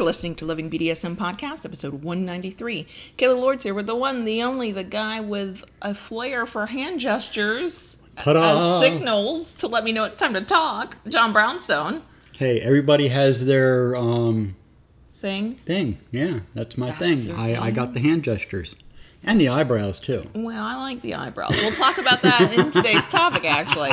You're listening to Loving BDSM Podcast, episode 193. Kayla Lords here with the one, the only, the guy with a flair for hand gestures as signals to let me know it's time to talk. John Brownstone Hey, everybody has their um, thing. thing. Yeah, that's my That's thing. I, I got the hand gestures and the eyebrows too. Well, I like the eyebrows. We'll talk about that in today's topic, actually.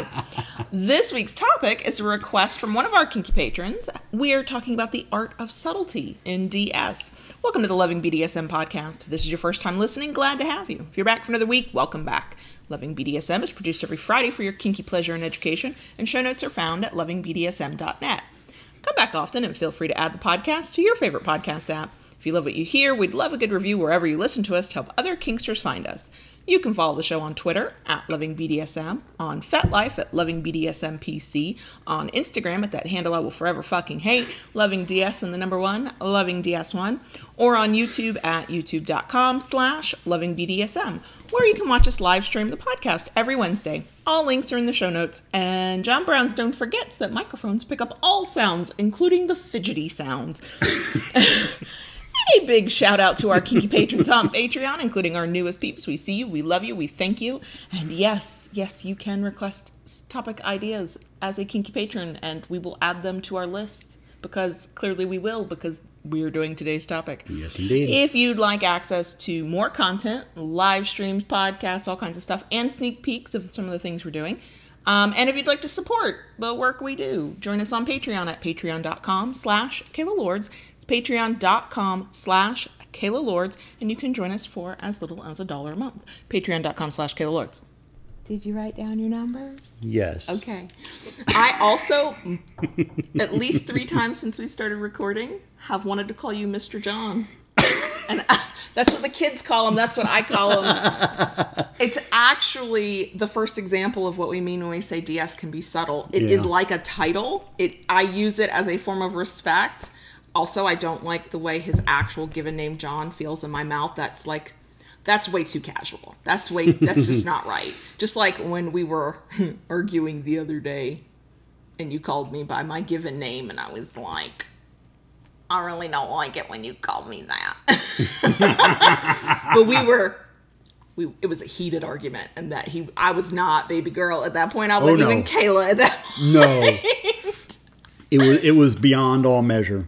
This week's topic is a request from one of our kinky patrons. We are talking about the art of subtlety in DS. Welcome to the Loving BDSM podcast. If this is your first time listening, glad to have you. If you're back for another week, welcome back. Loving BDSM is produced every Friday for your kinky pleasure and education, and show notes are found at lovingbdsm.net. Come back often and feel free to add the podcast to your favorite podcast app. If you love what you hear, we'd love a good review wherever you listen to us to help other Kinksters find us. You can follow the show on Twitter at LovingBDSM, on FetLife at LovingBDSMPC, on Instagram at that handle I will forever fucking hate, LovingDS and the number one, LovingDS1, or on YouTube at youtube.com slash LovingBDSM, where you can watch us live stream the podcast every Wednesday. All links are in the show notes, and John Brownstone forgets that microphones pick up all sounds, including the fidgety sounds. A big shout out to our kinky patrons on Patreon, including our newest peeps. We see you, we love you, we thank you. And yes, yes, you can request topic ideas as a kinky patron, and we will add them to our list because clearly we will, because we're doing today's topic. Yes, indeed. If you'd like access to more content, live streams, podcasts, all kinds of stuff, and sneak peeks of some of the things we're doing, um, and if you'd like to support the work we do, join us on Patreon at patreon.com slash Kayla Lords. It's patreon.com slash Kayla Lords, and you can join us for as little as a dollar a month. Patreon.com slash Kayla Lords. Did you write down your numbers? yes. Okay. I also, at least three times since we started recording, have wanted to call you Mr. John. And I, that's what the kids call him. That's what I call him. It's actually the first example of what we mean when we say DS can be subtle. It is Yeah. like a title. It I use it as a form of respect. Also, I don't like the way his actual given name John feels in my mouth. That's like that's way too casual. That's way that's just not right. Just like when we were arguing the other day and you called me by my given name and I was like I really don't like it when you call me that. but we were we it was a heated argument and that he I was not baby girl at that point. I oh, wasn't no. even Kayla at that point. No. it was it was beyond all measure.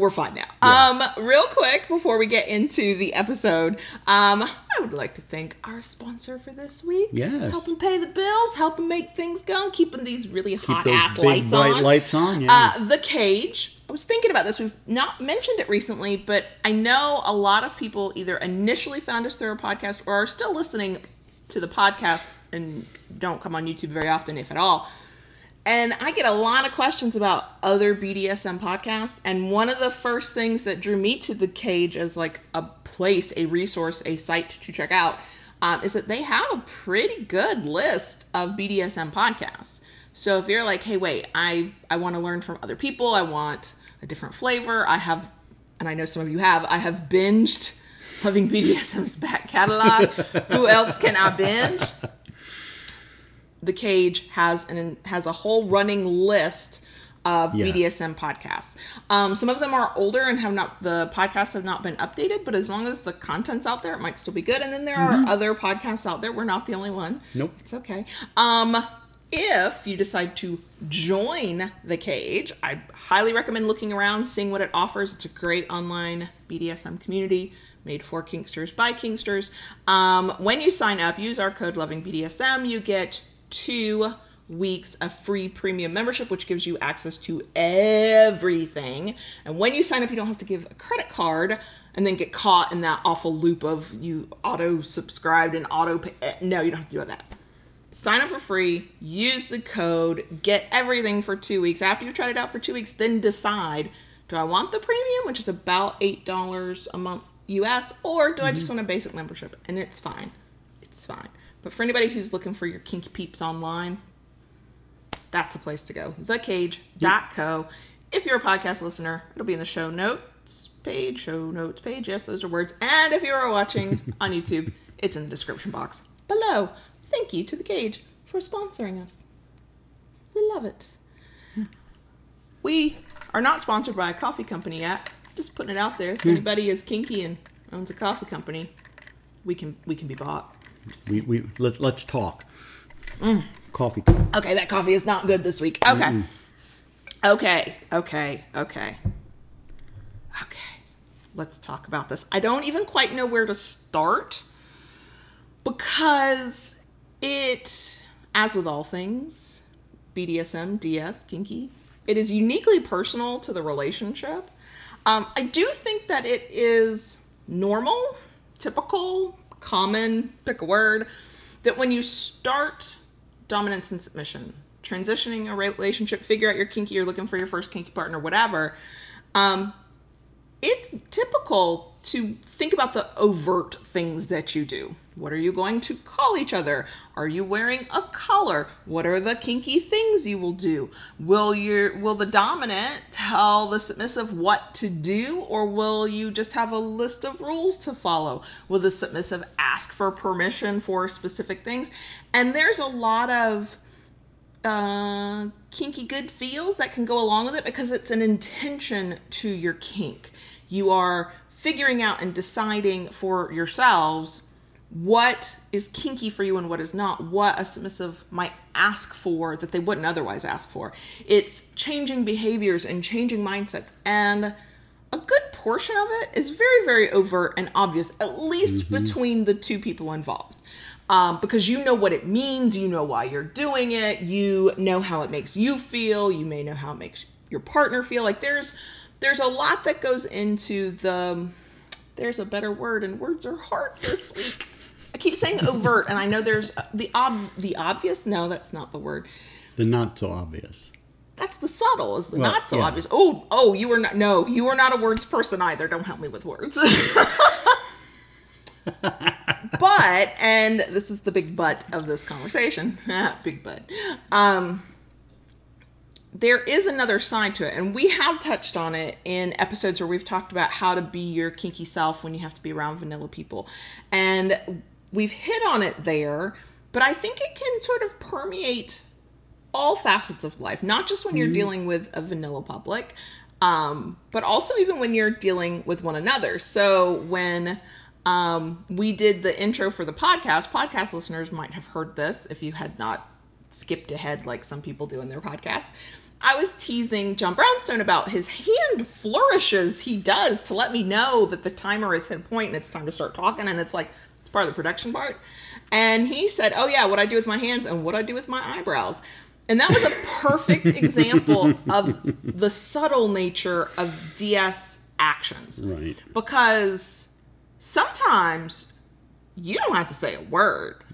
We're fine now. Um, real quick before we get into the episode, um, I would like to thank our sponsor for this week. Yes. helping pay the bills, helping make things go, keeping these really hot those ass big lights on. lights on, yeah. Uh, the cage. I was thinking about this. We've not mentioned it recently, but I know a lot of people either initially found us through our podcast or are still listening to the podcast and don't come on YouTube very often, if at all. And I get a lot of questions about other BDSM podcasts. And one of the first things that drew me to the cage as like a place, a resource, a site to check out um, is that they have a pretty good list of BDSM podcasts. So if you're like, hey, wait, I, I want to learn from other people, I want a different flavor, I have, and I know some of you have, I have binged Loving BDSM's back catalog. Who else can I binge? The cage has an has a whole running list of Yes. BDSM podcasts. Um, some of them are older and have not the podcasts have not been updated, but as long as the content's out there, it might still be good. And then there are other podcasts out there. We're not the only one. Nope. It's okay. Um, if you decide to join the cage, I highly recommend looking around, seeing what it offers. It's a great online BDSM community made for Kinksters by Kinksters. Um, when you sign up, use our code LovingBDSM. You get two weeks of free premium membership, which gives you access to everything. And when you sign up, you don't have to give a credit card and then get caught in that awful loop of you auto subscribed and auto pay. eh, No, you don't have to do that sign up for free, use the code, get everything for two weeks. After you've tried it out for two weeks, then decide do I want the premium, which is about $8 a month US, or do I just want a basic membership? And it's fine. It's fine. But for anybody who's looking for your kinky peeps online, that's the place to go. Thecage.co. If you're a podcast listener, it'll be in the show notes page, show notes page. Yes, those are words. And if you are watching on YouTube, it's in the description box below. Thank you to The Cage for sponsoring us. We love it. We are not sponsored by a coffee company yet, Just putting it out there. If hmm. anybody is kinky and owns a coffee company, we can we can be bought. We, we let, let's talk. Coffee. Okay, that coffee is not good this week. Okay. Okay, okay, okay. Okay. Let's talk about this. I don't even quite know where to start because it, as with all things, BDSM, DS, kinky, it is uniquely personal to the relationship. Um, I do think that it is normal, typical, common, pick a word, that when you start dominance and submission, transitioning a relationship, figure out your kinky, you're looking for your first kinky partner, whatever, um, it's typical to think about the overt things that you do. What are you going to call each other? Are you wearing a collar? What are the kinky things you will do? Will your will the dominant tell the submissive what to do or will you just have a list of rules to follow? Will the submissive ask for permission for specific things? And there's a lot of uh, kinky good feels that can go along with it because it's an intention to your kink. You are figuring out and deciding for yourselves what is kinky for you and what is not, what a submissive might ask for that they wouldn't otherwise ask for. It's changing behaviors and changing mindsets. And a good portion of it is very, very overt and obvious, at least between the two people involved um, because you know what it means, you know why you're doing it, you know how it makes you feel, you may know how it makes your partner feel. Like there's there's a lot that goes into the. There's a better word, and words are hard this week. I keep saying overt, and I know there's the ob the obvious. No, that's not the word. The not so obvious. That's the subtle, is the Well, not so yeah. obvious. Oh, oh, you were not. No, you are not a words person either. Don't help me with words. but and this is the big but of this conversation big but um there is another side to it and we have touched on it in episodes where we've talked about how to be your kinky self when you have to be around vanilla people and we've hit on it there but i think it can sort of permeate all facets of life, not just when you're dealing with a vanilla public, um, but also even when you're dealing with one another. So when um, we did the intro for the podcast, podcast listeners might have heard this if you had not skipped ahead like some people do in their podcasts. I was teasing John Brownstone about his hand flourishes he does to let me know that the timer is hit a point and it's time to start talking, and it's like it's part of the production part. And he said, "Oh yeah, what I do with my hands and what I do with my eyebrows." And that was a perfect example of the subtle nature of DS actions. Right. Because sometimes you don't have to say a word.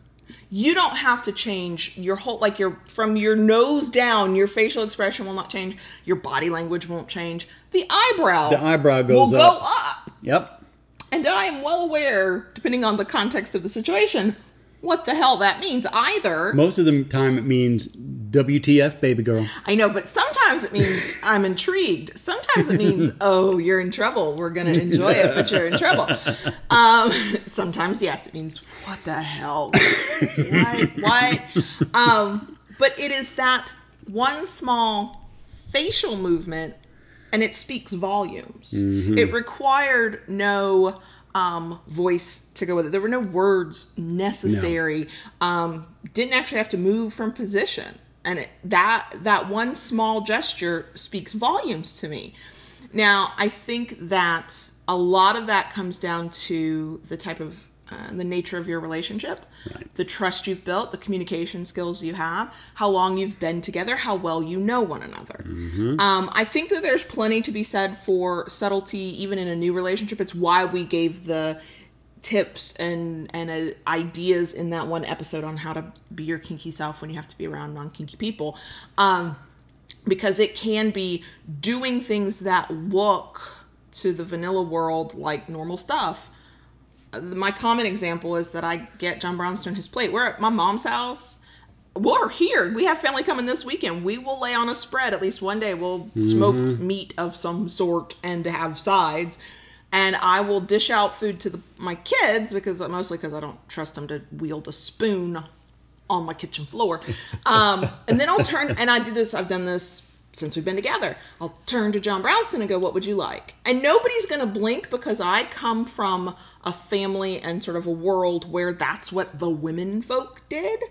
You don't have to change your whole like your from your nose down, your facial expression will not change, your body language won't change. The eyebrow The eyebrow will goes go up. up. Yep. And I am well aware, depending on the context of the situation, what the hell that means either. Most of the time it means WTF, baby girl. I know, but sometimes it means I'm intrigued. Sometimes it means, oh, you're in trouble. We're going to enjoy it, but you're in trouble. Um, sometimes, yes, it means, what the hell? what? What? Um, but it is that one small facial movement and it speaks volumes. It required no um, voice to go with it. There were no words necessary. Um, didn't actually have to move from position, and it, that that one small gesture speaks volumes to me. Now, I think that a lot of that comes down to the type of uh, the nature of your relationship, Right. the trust you've built, the communication skills you have, how long you've been together, how well you know one another. Um, I think that there's plenty to be said for subtlety, even in a new relationship. It's why we gave the tips and and uh, ideas in that one episode on how to be your kinky self when you have to be around non kinky people. Um, because it can be doing things that look to the vanilla world like normal stuff. My common example is that I get John Brownstone his plate. We're at my mom's house. We're here. We have family coming this weekend. We will lay on a spread at least one day. We'll smoke meat of some sort and have sides. And I will dish out food to the, my kids because mostly because I don't trust them to wield a spoon on my kitchen floor. Um, and then I'll turn and I do this. I've done this since we've been together, I'll turn to John Brownstone and go, What would you like? And nobody's going to blink because I come from a family and sort of a world where that's what the women folk did.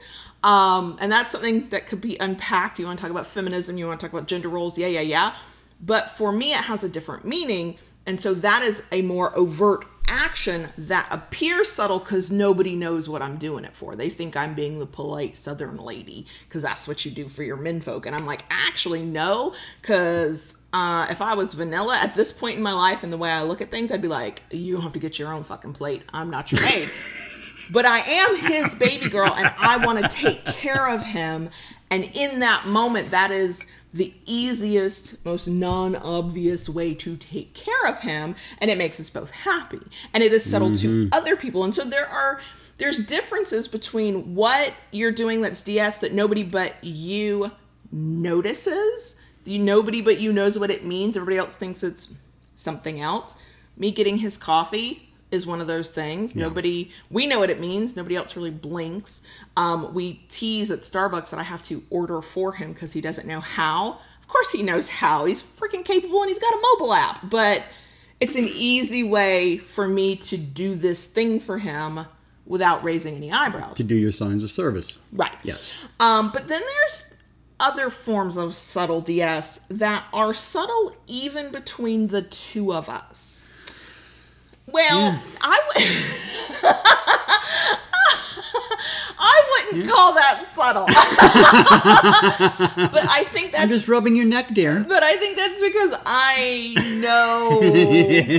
Um, and that's something that could be unpacked. You want to talk about feminism, you want to talk about gender roles, yeah, yeah, yeah. But for me, it has a different meaning. And so that is a more overt action that appears subtle because nobody knows what I'm doing it for. They think I'm being the polite Southern lady because that's what you do for your menfolk. And I'm like, actually, no, because uh, if I was vanilla at this point in my life and the way I look at things, I'd be like, you have to get your own fucking plate. I'm not your maid. but I am his baby girl and I want to take care of him. And in that moment, that is the easiest, most non obvious way to take care of him. And it makes us both happy. And it is settled mm-hmm. to other people. And so there are. There's differences between what you're doing that's DS that nobody but you notices. You nobody but you knows what it means. Everybody else thinks it's something else. Me getting his coffee is one of those things. Yeah. Nobody, we know what it means. Nobody else really blinks. Um, we tease at Starbucks that I have to order for him because he doesn't know how. Of course, he knows how. He's freaking capable and he's got a mobile app. But it's an easy way for me to do this thing for him without raising any eyebrows. To do your signs of service. Right. Yes. Um, but then there's other forms of subtle DS that are subtle even between the two of us. Well, yeah. I would. I wouldn't yeah. call that subtle. but I think that's. I'm just rubbing your neck, dear. But I think that's because I know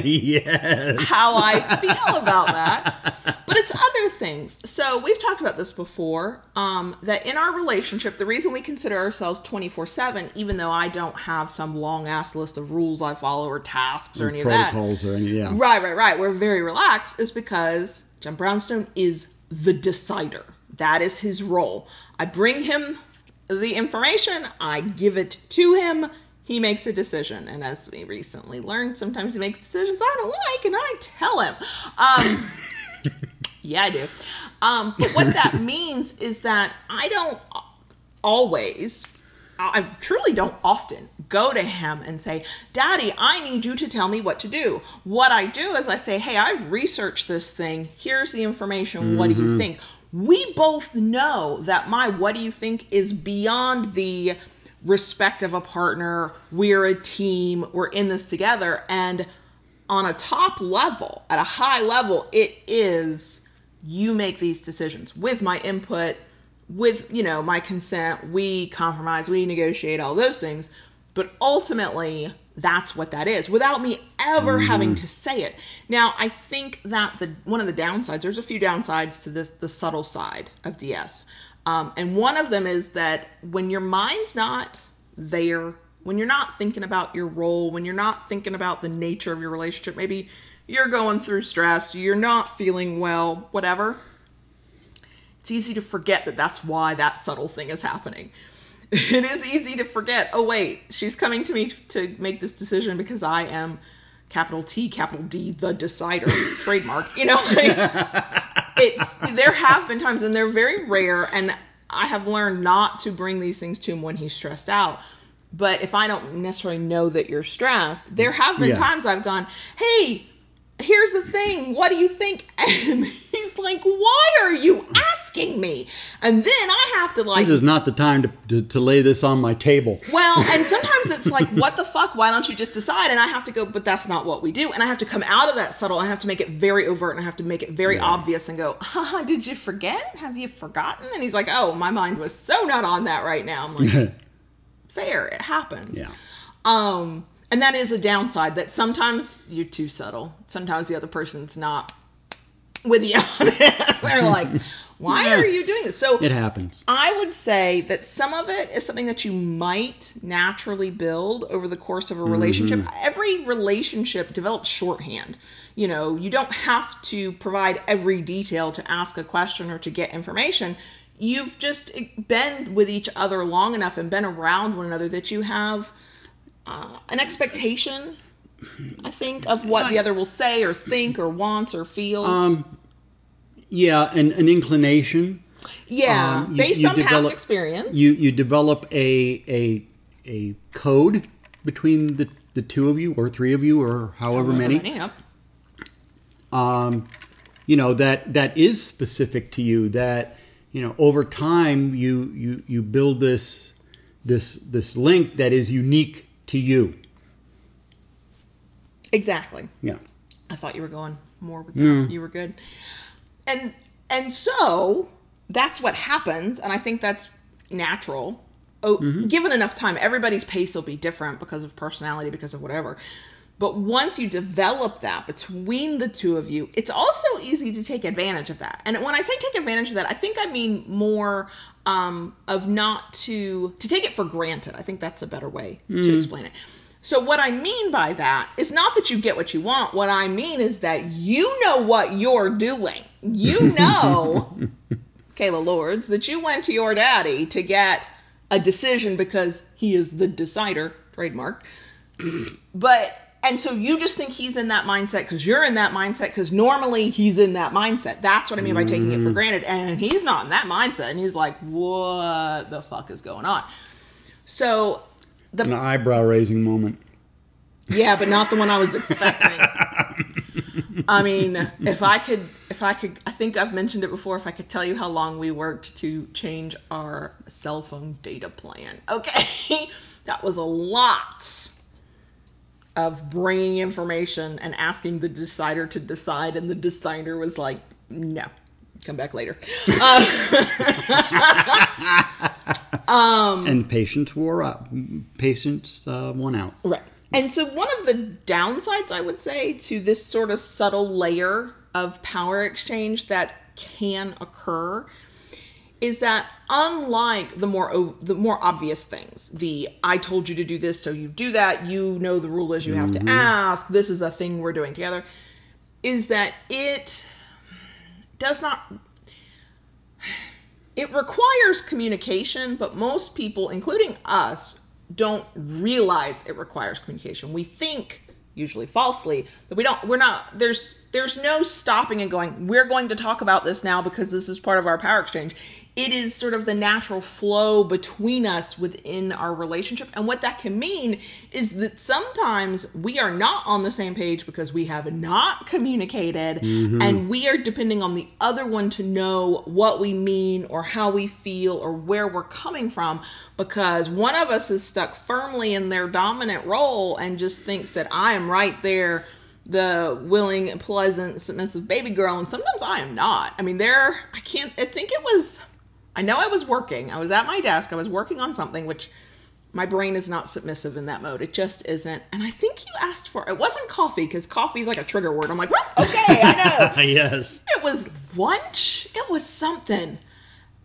yes. how I feel about that. But it's other things. So we've talked about this before. Um, that in our relationship, the reason we consider ourselves 24 7, even though I don't have some long ass list of rules I follow or tasks or, or any of that. Protocols or any, yeah. Right, right, right. We're very relaxed, is because John Brownstone is the decider. That is his role. I bring him the information, I give it to him, he makes a decision. And as we recently learned, sometimes he makes decisions I don't like, and I tell him. Um, yeah, I do. Um, but what that means is that I don't always, I truly don't often go to him and say, Daddy, I need you to tell me what to do. What I do is I say, Hey, I've researched this thing. Here's the information. Mm-hmm. What do you mm-hmm. think? we both know that my what do you think is beyond the respect of a partner. We're a team, we're in this together. And on a top level, at a high level, it is you make these decisions with my input, with you know my consent, we compromise, we negotiate all those things. But ultimately, that's what that is without me ever mm-hmm. having to say it. Now, I think that the one of the downsides, there's a few downsides to this the subtle side of DS. Um, and one of them is that when your mind's not there, when you're not thinking about your role, when you're not thinking about the nature of your relationship, maybe you're going through stress, you're not feeling well, whatever, it's easy to forget that that's why that subtle thing is happening. it is easy to forget. Oh wait, she's coming to me to make this decision because I am capital T, capital D, the decider, trademark. You know, like, it's there have been times, and they're very rare, and I have learned not to bring these things to him when he's stressed out. But if I don't necessarily know that you're stressed, there have been yeah. times I've gone, "Hey, here's the thing. What do you think?" And he's like, "Why are you asking?" me. And then I have to like. This is not the time to, to, to lay this on my table. Well, and sometimes it's like, what the fuck? Why don't you just decide? And I have to go, but that's not what we do. And I have to come out of that subtle. I have to make it very overt and I have to make it very yeah. obvious and go, haha, did you forget? Have you forgotten? And he's like, oh, my mind was so not on that right now. I'm like, fair. It happens. Yeah. Um, and that is a downside that sometimes you're too subtle. Sometimes the other person's not with you on it. They're like, why yeah. are you doing this? So it happens. I would say that some of it is something that you might naturally build over the course of a relationship. Mm-hmm. Every relationship develops shorthand. You know, you don't have to provide every detail to ask a question or to get information. You've just been with each other long enough and been around one another that you have uh, an expectation I think, of what the other will say or think or wants or feels. Um, yeah, an, an inclination. Yeah, um, you, based you on develop, past experience. You you develop a a a code between the, the two of you or three of you or however, many. Yep. you know that that is specific to you that you know over time you you you build this this this link that is unique to you Exactly. yeah I thought you were going more with that. You were good. And and so that's what happens, and I think that's natural. Oh, mm-hmm. given enough time, everybody's pace will be different because of personality, because of whatever. But once you develop that between the two of you, it's also easy to take advantage of that. And when I say take advantage of that, I think I mean more um, of not to to take it for granted. I think that's a better way to explain it. So what I mean by that is not that you get what you want. What I mean is that you know what you're doing. You know, Kayla Lords, that you went to your daddy to get a decision because he is the decider, trademark. but and so you just think he's in that mindset because you're in that mindset because normally he's in that mindset. That's what I mean by taking it for mm. granted. And he's not in that mindset, and he's like, "What the fuck is going on?" So the an eyebrow raising moment yeah, but not the one I was expecting. I mean, if I could, if I could, I think I've mentioned it before. If I could tell you how long we worked to change our cell phone data plan, okay, that was a lot of bringing information and asking the decider to decide, and the decider was like, "No, come back later." and patience wore up. patience uh, won out Right. And so, one of the downsides, I would say, to this sort of subtle layer of power exchange that can occur is that unlike the more the more obvious things, the I told you to do this, so you do that, you know the rule is you have to mm-hmm. ask, this is a thing we're doing together, is that it does not it requires communication, but most people, including us, don't realize it requires communication. We think usually falsely that we don't we're not there's there's no stopping and going we're going to talk about this now because this is part of our power exchange it is sort of the natural flow between us within our relationship. And what that can mean is that sometimes we are not on the same page because we have not communicated mm-hmm. and we are depending on the other one to know what we mean or how we feel or where we're coming from because one of us is stuck firmly in their dominant role and just thinks that I am right there the willing pleasant submissive baby girl. And sometimes I am not. I mean there I can't I think it was I know I was working. I was at my desk. I was working on something which my brain is not submissive in that mode. It just isn't. And I think you asked for it wasn't coffee because coffee is like a trigger word. I'm like, well, okay, I know. yes It was lunch. It was something.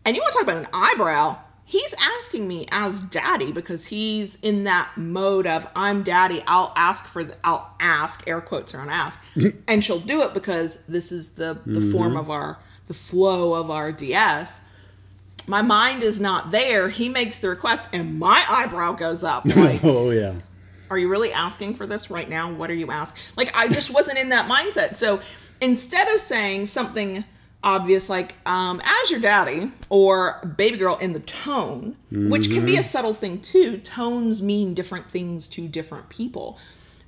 And you want to talk about an eyebrow? He's asking me as daddy because he's in that mode of I'm daddy. I'll ask for the, I'll ask air quotes around ask, and she'll do it because this is the the form mm-hmm. of our the flow of our DS. My mind is not there. He makes the request, and my eyebrow goes up. Like, oh yeah are you really asking for this right now? What are you asking? Like, I just wasn't in that mindset. So instead of saying something obvious like, um, as your daddy or baby girl in the tone, which can be a subtle thing too, tones mean different things to different people.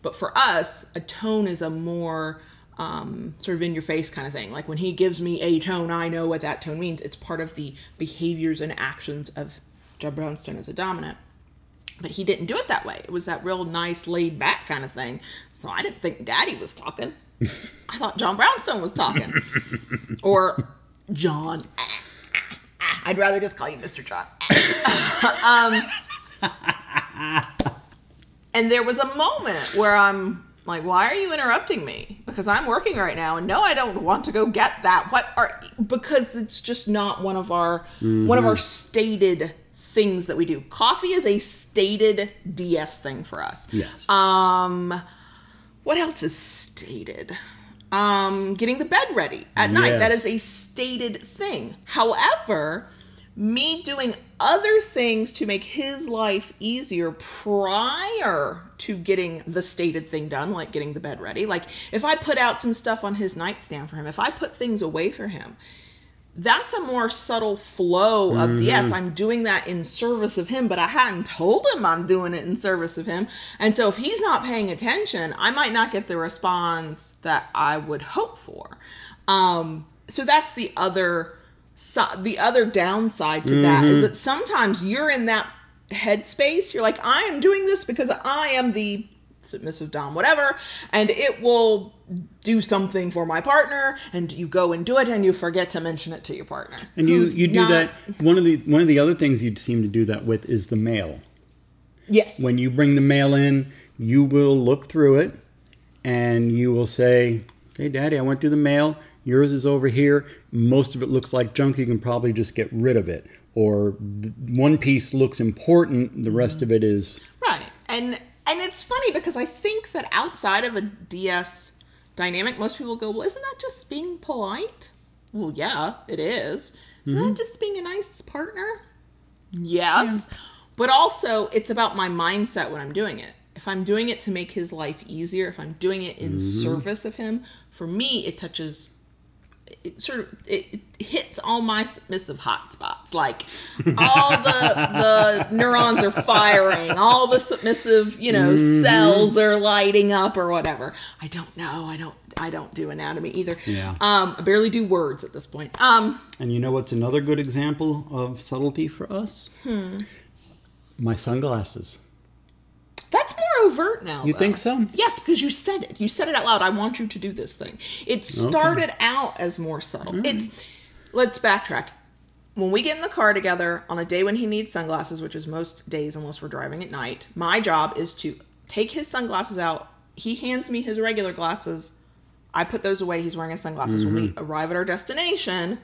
But for us, a tone is a more um, sort of in your face kind of thing. Like when he gives me a tone, I know what that tone means. It's part of the behaviors and actions of John Brownstone as a dominant but he didn't do it that way. It was that real nice, laid back kind of thing. So I didn't think Daddy was talking. I thought John Brownstone was talking, or John. I'd rather just call you Mr. John. um, and there was a moment where I'm like, "Why are you interrupting me? Because I'm working right now, and no, I don't want to go get that. What are because it's just not one of our one of our stated." things that we do. Coffee is a stated DS thing for us. yes Um, what else is stated? Um, getting the bed ready at night. That is a stated thing. However, me doing other things to make his life easier prior to getting the stated thing done, like getting the bed ready. Like if I put out some stuff on his nightstand for him, if I put things away for him, that's a more subtle flow of DS. I'm doing that in service of him, but I hadn't told him I'm doing it in service of him. And so if he's not paying attention, I might not get the response that I would hope for. Um, so that's the other si- the other downside to that is that sometimes you're in that headspace. You're like, I am doing this because I am the submissive dom whatever and it will do something for my partner and you go and do it and you forget to mention it to your partner And you you do not- that. One of the one of the other things you'd seem to do that with is the mail. yes When you bring the mail in, you will look through it, and you will say, "Hey, Daddy, I went through the mail. Yours is over here. Most of it looks like junk. You can probably just get rid of it." Or one piece looks important. The rest of it is Right. And and it's funny because I think that outside of a DS dynamic, most people go, Well, isn't that just being polite? Well, yeah, it is. Isn't that mm-hmm. just being a nice partner? Yes. But also it's about my mindset when I'm doing it. If I'm doing it to make his life easier, if I'm doing it in mm-hmm. service of him, for me it touches it sort of it, it hits all my submissive hot spots like all the the neurons are firing all the submissive you know cells are lighting up or whatever i don't know i don't i don't do anatomy either Yeah. um i barely do words at this point um And you know what's another good example of subtlety for us? Hmm. My sunglasses. Overt now You though. think so? Yes, because you said it. You said it out loud. I want you to do this thing. It started out as more subtle. It's let's backtrack. When we get in the car together on a day when he needs sunglasses, which is most days unless we're driving at night, my job is to take his sunglasses out. He hands me his regular glasses. I put those away. He's wearing his sunglasses. When we mm-hmm. arrive at our destination,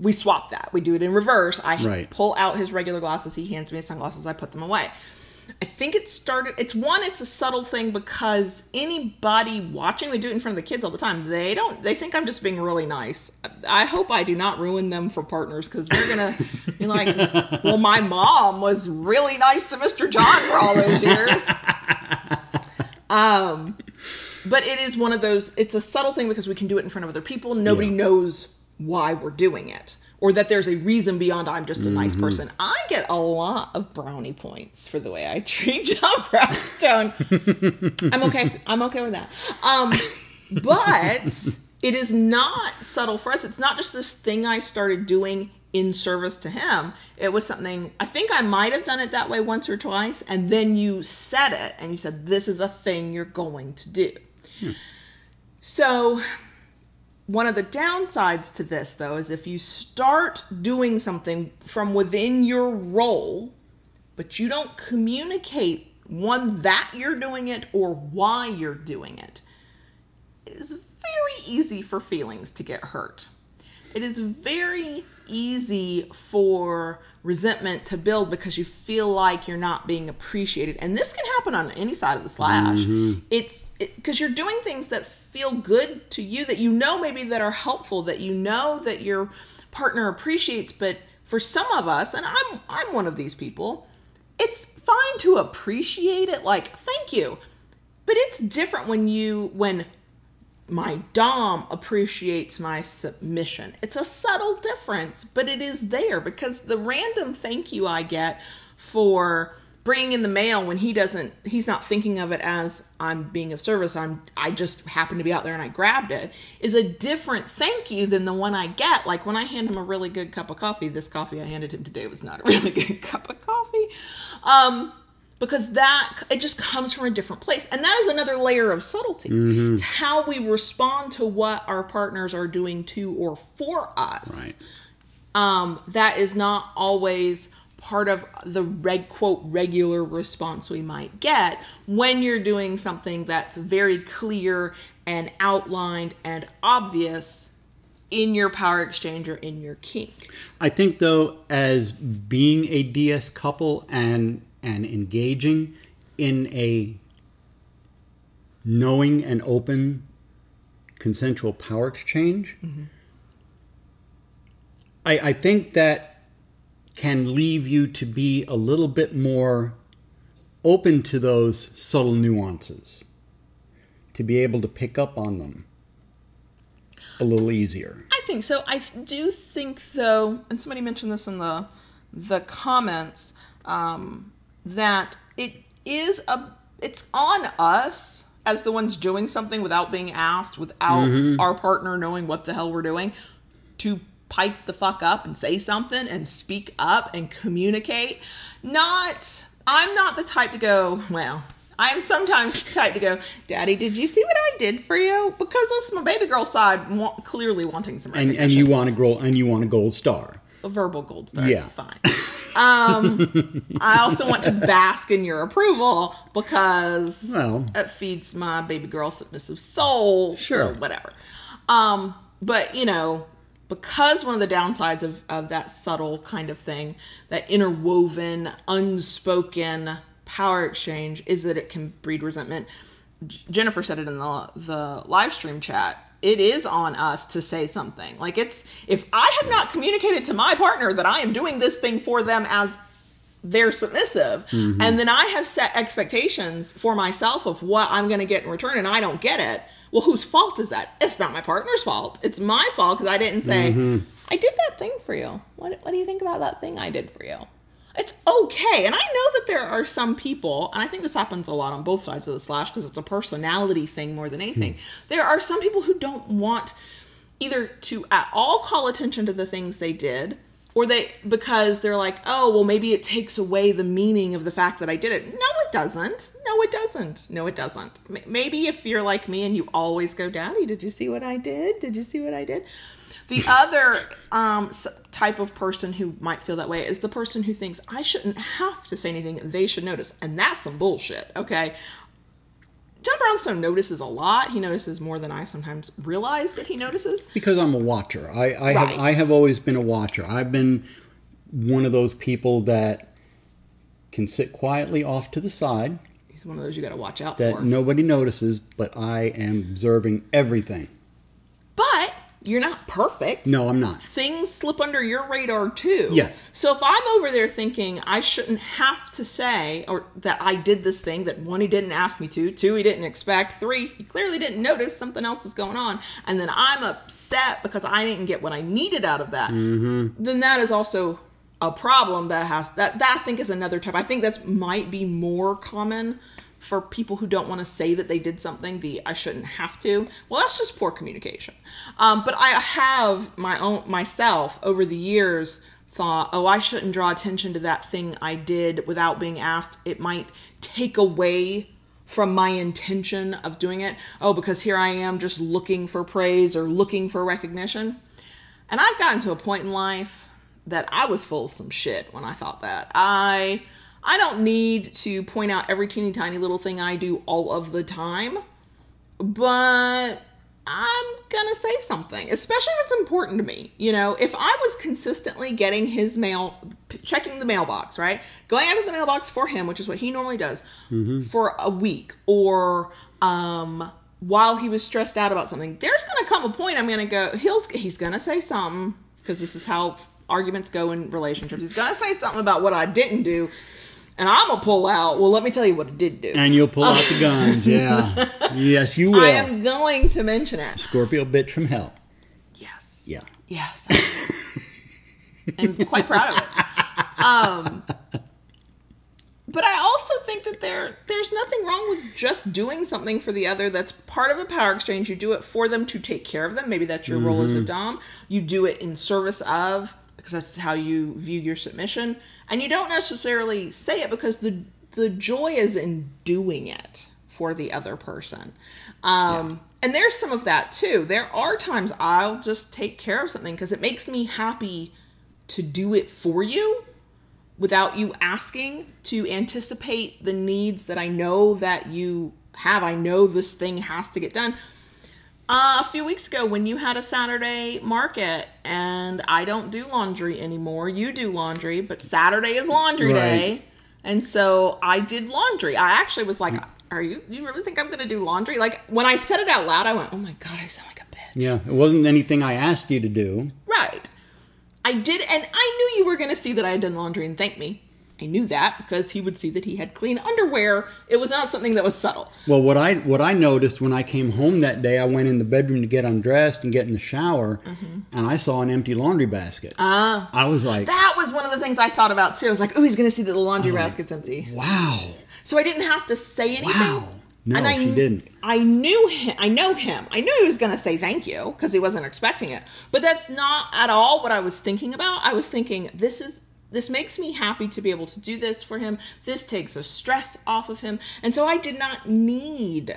we swap that. We do it in reverse. I Right. pull out his regular glasses. He hands me his sunglasses. I put them away. I think it started. It's one. It's a subtle thing because anybody watching, we do it in front of the kids all the time. They don't. They think I'm just being really nice. I hope I do not ruin them for partners because they're gonna be like, "Well, my mom was really nice to Mr. John for all those years." Um, but it is one of those. It's a subtle thing because we can do it in front of other people. Nobody Yeah. knows why we're doing it. Or that there's a reason beyond I'm just a nice person. I get a lot of brownie points for the way I treat John Brownstone. I'm okay. I'm okay with that. Um, but it is not subtle for us. It's not just this thing I started doing in service to him. It was something I think I might have done it that way once or twice, and then you said it and you said, This is a thing you're going to do. So one of the downsides to this though is if you start doing something from within your role but you don't communicate one that you're doing it or why you're doing it it is very easy for feelings to get hurt. It is very easy for resentment to build because you feel like you're not being appreciated. And this can happen on any side of the slash. Mm-hmm. It's because you're doing things that feel good to you that you know maybe that are helpful that you know that your partner appreciates but for some of us and i'm i'm one of these people it's fine to appreciate it like thank you but it's different when you when my dom appreciates my submission. It's a subtle difference, but it is there because the random thank you I get for bringing in the mail when he doesn't he's not thinking of it as I'm being of service. I'm I just happened to be out there and I grabbed it is a different thank you than the one I get like when I hand him a really good cup of coffee. This coffee I handed him today was not a really good cup of coffee. Um because that it just comes from a different place and that is another layer of subtlety it's how we respond to what our partners are doing to or for us Right. um, that is not always part of the reg quote regular response we might get when you're doing something that's very clear and outlined and obvious in your power exchange or in your kink. I think though, as being a DS couple and and engaging in a knowing and open consensual power exchange, mm-hmm. I, I think that can leave you to be a little bit more open to those subtle nuances, to be able to pick up on them a little easier. I think so. I do think though, and somebody mentioned this in the the comments um, that it is a it's on us as the ones doing something without being asked, without our partner knowing what the hell we're doing, to pipe the fuck up and say something and speak up and communicate. Not, I'm not the type to go, well, I am sometimes the type to go, Daddy, did you see what I did for you? Because that's my baby girl side wa- clearly wanting some And recognition. and you want a gold and you want a gold star. a verbal gold star Yeah. is fine. Um, I also want to bask in your approval because Well. it feeds my baby girl submissive soul. Sure. So whatever. Um, but you know, because one of the downsides of, of that subtle kind of thing, that interwoven, unspoken power exchange, is that it can breed resentment. J- Jennifer said it in the the live stream chat. It is on us to say something. Like it's if I have not communicated to my partner that I am doing this thing for them as they're submissive mm-hmm. and then i have set expectations for myself of what i'm going to get in return and i don't get it well whose fault is that? It's not my partner's fault. It's my fault because i didn't say mm-hmm. i did that thing for you. What, what do you think about that thing i did for you? It's okay and i know that there are some people and i think this happens a lot on both sides of the slash because it's a personality thing more than anything. Hmm. There are some people who don't want either to at all call attention to the things they did or they because they're like oh well maybe it takes away the meaning of the fact that i did it. No it doesn't. No it doesn't. No it doesn't. Maybe if you're like me and you always go daddy did you see what i did? Did you see what i did? The other um, type of person who might feel that way is the person who thinks i shouldn't have to say anything. They should notice. And that's some bullshit okay John Brownstone notices a lot. He notices more than I sometimes realize that he notices. Because I'm a watcher. I, I have I have always been a watcher. I've been one of those people that can sit quietly off to the side He's one of those you got to watch out that for. nobody notices, but I am observing everything. You're not perfect. No, I'm not. Things slip under your radar too. Yes. So if I'm over there thinking I shouldn't have to say or that I did this thing that one he didn't ask me to, two he didn't expect, three he clearly didn't notice something else is going on, and then I'm upset because I didn't get what I needed out of that, mm-hmm. then that is also a problem that has that that I think is another type. I think that's might be more common for people who don't want to say that they did something. The I shouldn't have to. Well, that's just poor communication. Um, but I have my own myself over the years thought, oh, I shouldn't draw attention to that thing I did without being asked. It might take away from my intention of doing it. Oh, because here I am just looking for praise or looking for recognition. And I've gotten to a point in life that I was full of some shit when I thought that. I I don't need to point out every teeny tiny little thing I do all of the time, but I'm gonna say something, especially if it's important to me. You know, if I was consistently getting his mail, checking the mailbox, right? Going out of the mailbox for him, which is what he normally does, for a week, or um, while he was stressed out about something, there's gonna come a point I'm gonna go. He'll he's gonna say something because this is how arguments go in relationships. He's gonna say something about what I didn't do. And I'm gonna pull out. Well, let me tell you what it did do. And you'll pull out the guns. Yeah. yes, you will. I am going to mention it. Scorpio bitch from hell. Yes. Yeah. Yes. I'm quite proud of it. Um, but I also think that there there's nothing wrong with just doing something for the other that's part of a power exchange. You do it for them to take care of them. Maybe that's your role as a dom. You do it in service of because that's how you view your submission. And you don't necessarily say it because the the joy is in doing it for the other person. Um, And there's some of that too. There are times I'll just take care of something because it makes me happy to do it for you without you asking to anticipate the needs that I know that you have. I know this thing has to get done. Uh, a few weeks ago, when you had a Saturday market and I don't do laundry anymore, you do laundry, but Saturday is laundry Right. day. And so I did laundry. I actually was like, Are you, you really think I'm going to do laundry? Like, when I said it out loud, I went, Oh my God, I sound like a bitch. Yeah. It wasn't anything I asked you to do. Right. I did, and I knew you were going to see that I had done laundry and thank me. I knew that because he would see that he had clean underwear. It was not something that was subtle. Well, what I what I noticed when I came home that day, I went in the bedroom to get undressed and get in the shower, and I saw an empty laundry basket. Ah. I was like, That was one of the things I thought about too. I was like, oh, he's going to see that the laundry basket's empty. "Wow, So I didn't have to say anything. wow." No, And I she didn't. I knew him. I know him. I knew he was going to say thank you because he wasn't expecting it. But that's not at all what I was thinking about. I was thinking this is this makes me happy to be able to do this for him. This takes a stress off of him. And so I did not need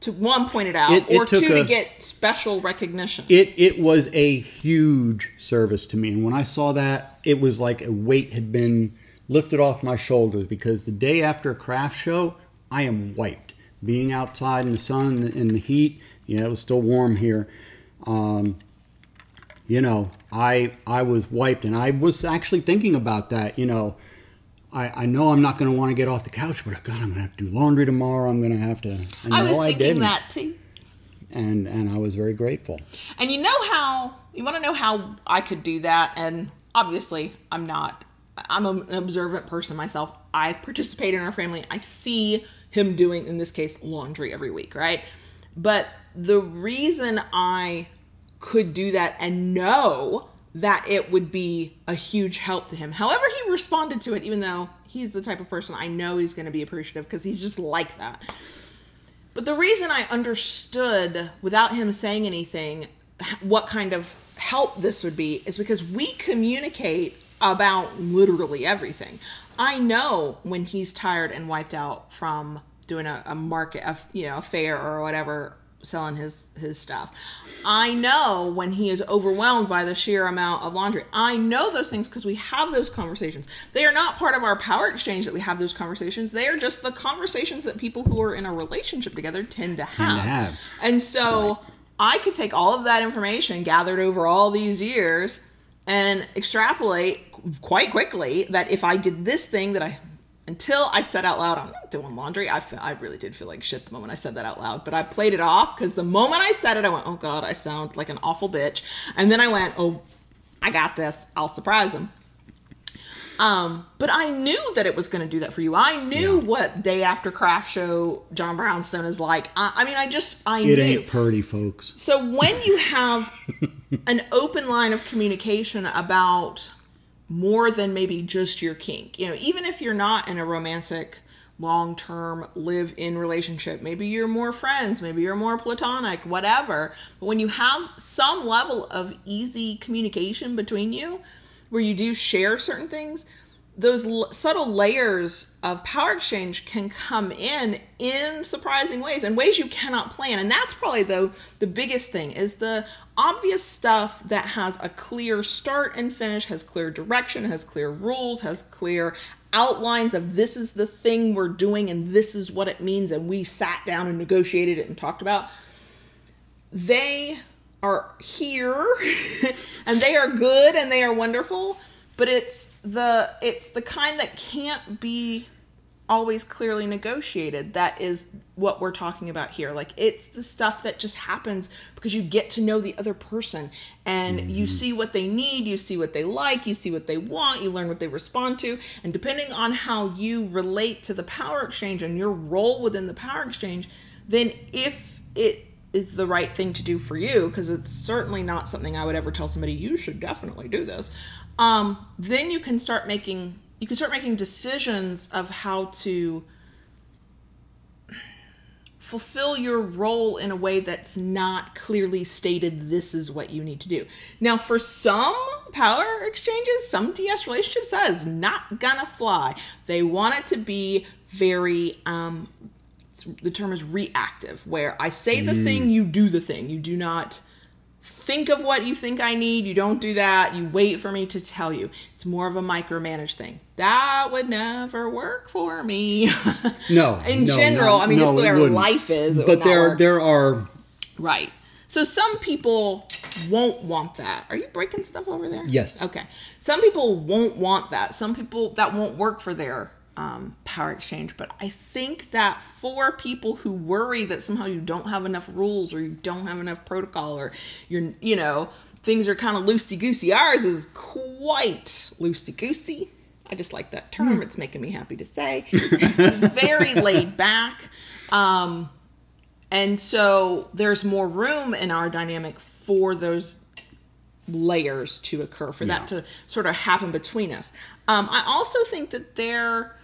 to one point it out It- it or two to get special recognition. It it was a huge service to me, and when I saw that, it was like a weight had been lifted off my shoulders because the day after a craft show, I am wiped. Being outside in the sun and the heat, yeah, it was still warm here. Um, you know, I I was wiped, and I was actually thinking about that. You know, I, I know I'm not going to want to get off the couch, but God, I'm going to have to do laundry tomorrow. I'm going to have to. And I was I thinking didn't. that too. and and I was very grateful. And you know how you want to know how I could do that and obviously I'm not I'm an observant person myself. I participate in our family. I see him doing in this case laundry every week, right? But the reason I could do that and know that it would be a huge help to him. However he responded to it even though he's the type of person I know he's going to be appreciative because he's just like that. But the reason I understood without him saying anything what kind of help this would be is because we communicate about literally everything. I know when he's tired and wiped out from doing a, a market, a, you know, a fair or whatever, selling his his stuff. I know when he is overwhelmed by the sheer amount of laundry. I know those things because we have those conversations. They are not part of our power exchange that we have those conversations. They are just the conversations that people who are in a relationship together tend to have. have. And so I could take all of that information gathered over all these years and extrapolate quite quickly that if I did this thing that I until I said out loud, I'm not doing laundry. I, fe- I really did feel like shit the moment I said that out loud, but I played it off because the moment I said it, I went, oh God, I sound like an awful bitch. And then I went, oh, I got this. I'll surprise him. Um, but I knew that it was going to do that for you. I knew Yeah. what day after craft show John Brownstone is like. I, I mean, I just I It knew. It ain't purty, folks. So when you have an open line of communication about more than maybe just your kink, you know, even if you're not in a romantic long-term live-in relationship, maybe you're more friends, maybe you're more platonic, whatever. But when you have some level of easy communication between you where you do share certain things, those l- subtle layers of power exchange can come in in surprising ways and ways you cannot plan. And that's probably though the biggest thing is the obvious stuff that has a clear start and finish has clear direction has clear rules has clear outlines of this is the thing we're doing and this is what it means and we sat down and negotiated it and talked about. They are here and they are good and they are wonderful but it's the it's the kind that can't be always clearly negotiated. That is what we're talking about here. Like it's the stuff that just happens because you get to know the other person and you mm-hmm. see what they need you see what they like you see what they want you learn what they respond to. And depending on how you relate to the power exchange and your role within the power exchange then if it is the right thing to do for you because it's certainly not something I would ever tell somebody you should definitely do this. Um, then you can start making you can start making decisions of how to fulfill your role in a way that's not clearly stated this is what you need to do. Now for some power exchanges, some ds relationships that is not gonna fly. They want it to be very um the term is reactive where I say the thing, you do the thing. You do not think of what you think I need. You don't do that. You wait for me to tell you. It's more of a micromanage thing. That would never work for me. No, In no, general, no, I mean, no, just the way our wouldn't. life is. But there, work. there are. Right. So some people won't want that. Are you breaking stuff over there? Yes. Okay. Some people won't want that. Some people that won't work for their um, power exchange. But I think that for people who worry that somehow you don't have enough rules or you don't have enough protocol or you're, you know, things are kind of loosey goosey. Ours is quite loosey goosey. I just like that term. It's making me happy to say. It's very laid back. Um, and so there's more room in our dynamic for those layers to occur, for that to sort of happen between us. Um, I also think that there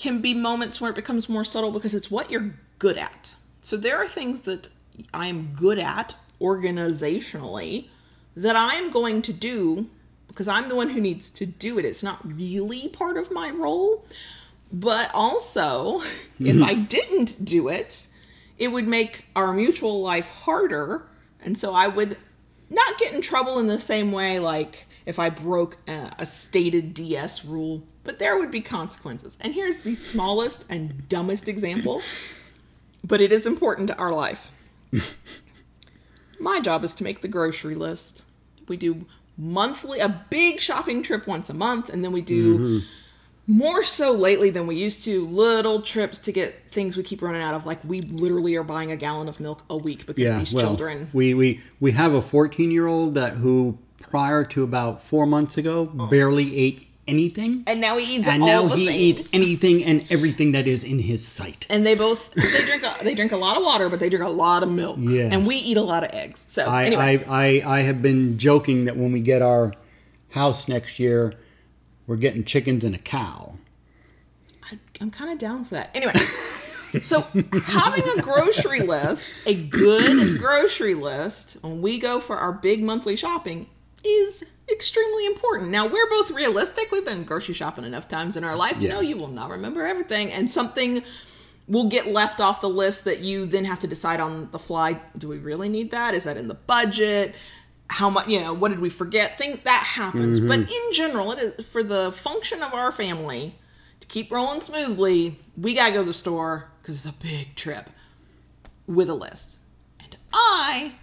can be moments where it becomes more subtle because it's what you're good at. So there are things that I am good at organizationally that I'm going to do because I'm the one who needs to do it. It's not really part of my role. But also, if I didn't do it, it would make our mutual life harder. And so I would not get in trouble in the same way, like if I broke a, a stated DS rule, but there would be consequences. And here's the smallest and dumbest example, but it is important to our life. My job is to make the grocery list. We do monthly, a big shopping trip once a month, and then we do mm-hmm. more so lately than we used to little trips to get things we keep running out of. Like we literally are buying a gallon of milk a week because Yeah, these well, children. we we we have a 14 year old that who prior to about four months ago oh. barely ate anything, And now he eats and all now the he things. eats anything and everything that is in his sight. and they both they drink a, they drink a lot of water, but they drink a lot of milk. Yes. And we eat a lot of eggs. So I, anyway, I, I I have been joking that when we get our house next year, we're getting chickens and a cow. I, I'm kind of down for that. Anyway, so having a grocery list, a good grocery list, when we go for our big monthly shopping, is extremely important. Now we're both realistic. We've been grocery shopping enough times in our life to Yeah. know you will not remember everything, and something will get left off the list that you then have to decide on the fly. Do we really need that? Is that in the budget? How much? You know, what did we forget? Think that happens, but mm-hmm. in general, it is for the function of our family to keep rolling smoothly. We gotta go to the store because it's a big trip with a list, and I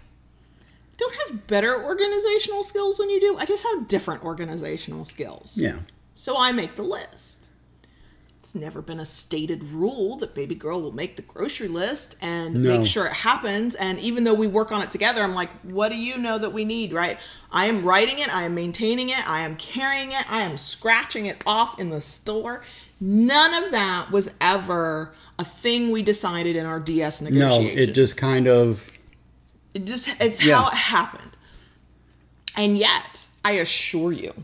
don't have better organizational skills than you do. I just have different organizational skills. Yeah. So I make the list. It's never been a stated rule that baby girl will make the grocery list and No. make sure it happens. And even though we work on it together, I'm like, what do you know that we need, right? I am writing it, I am maintaining it, I am carrying it, I am scratching it off in the store. None of that was ever a thing we decided in our DS negotiation. No, it just kind of It just it's Yeah. how it happened. And yet, I assure you,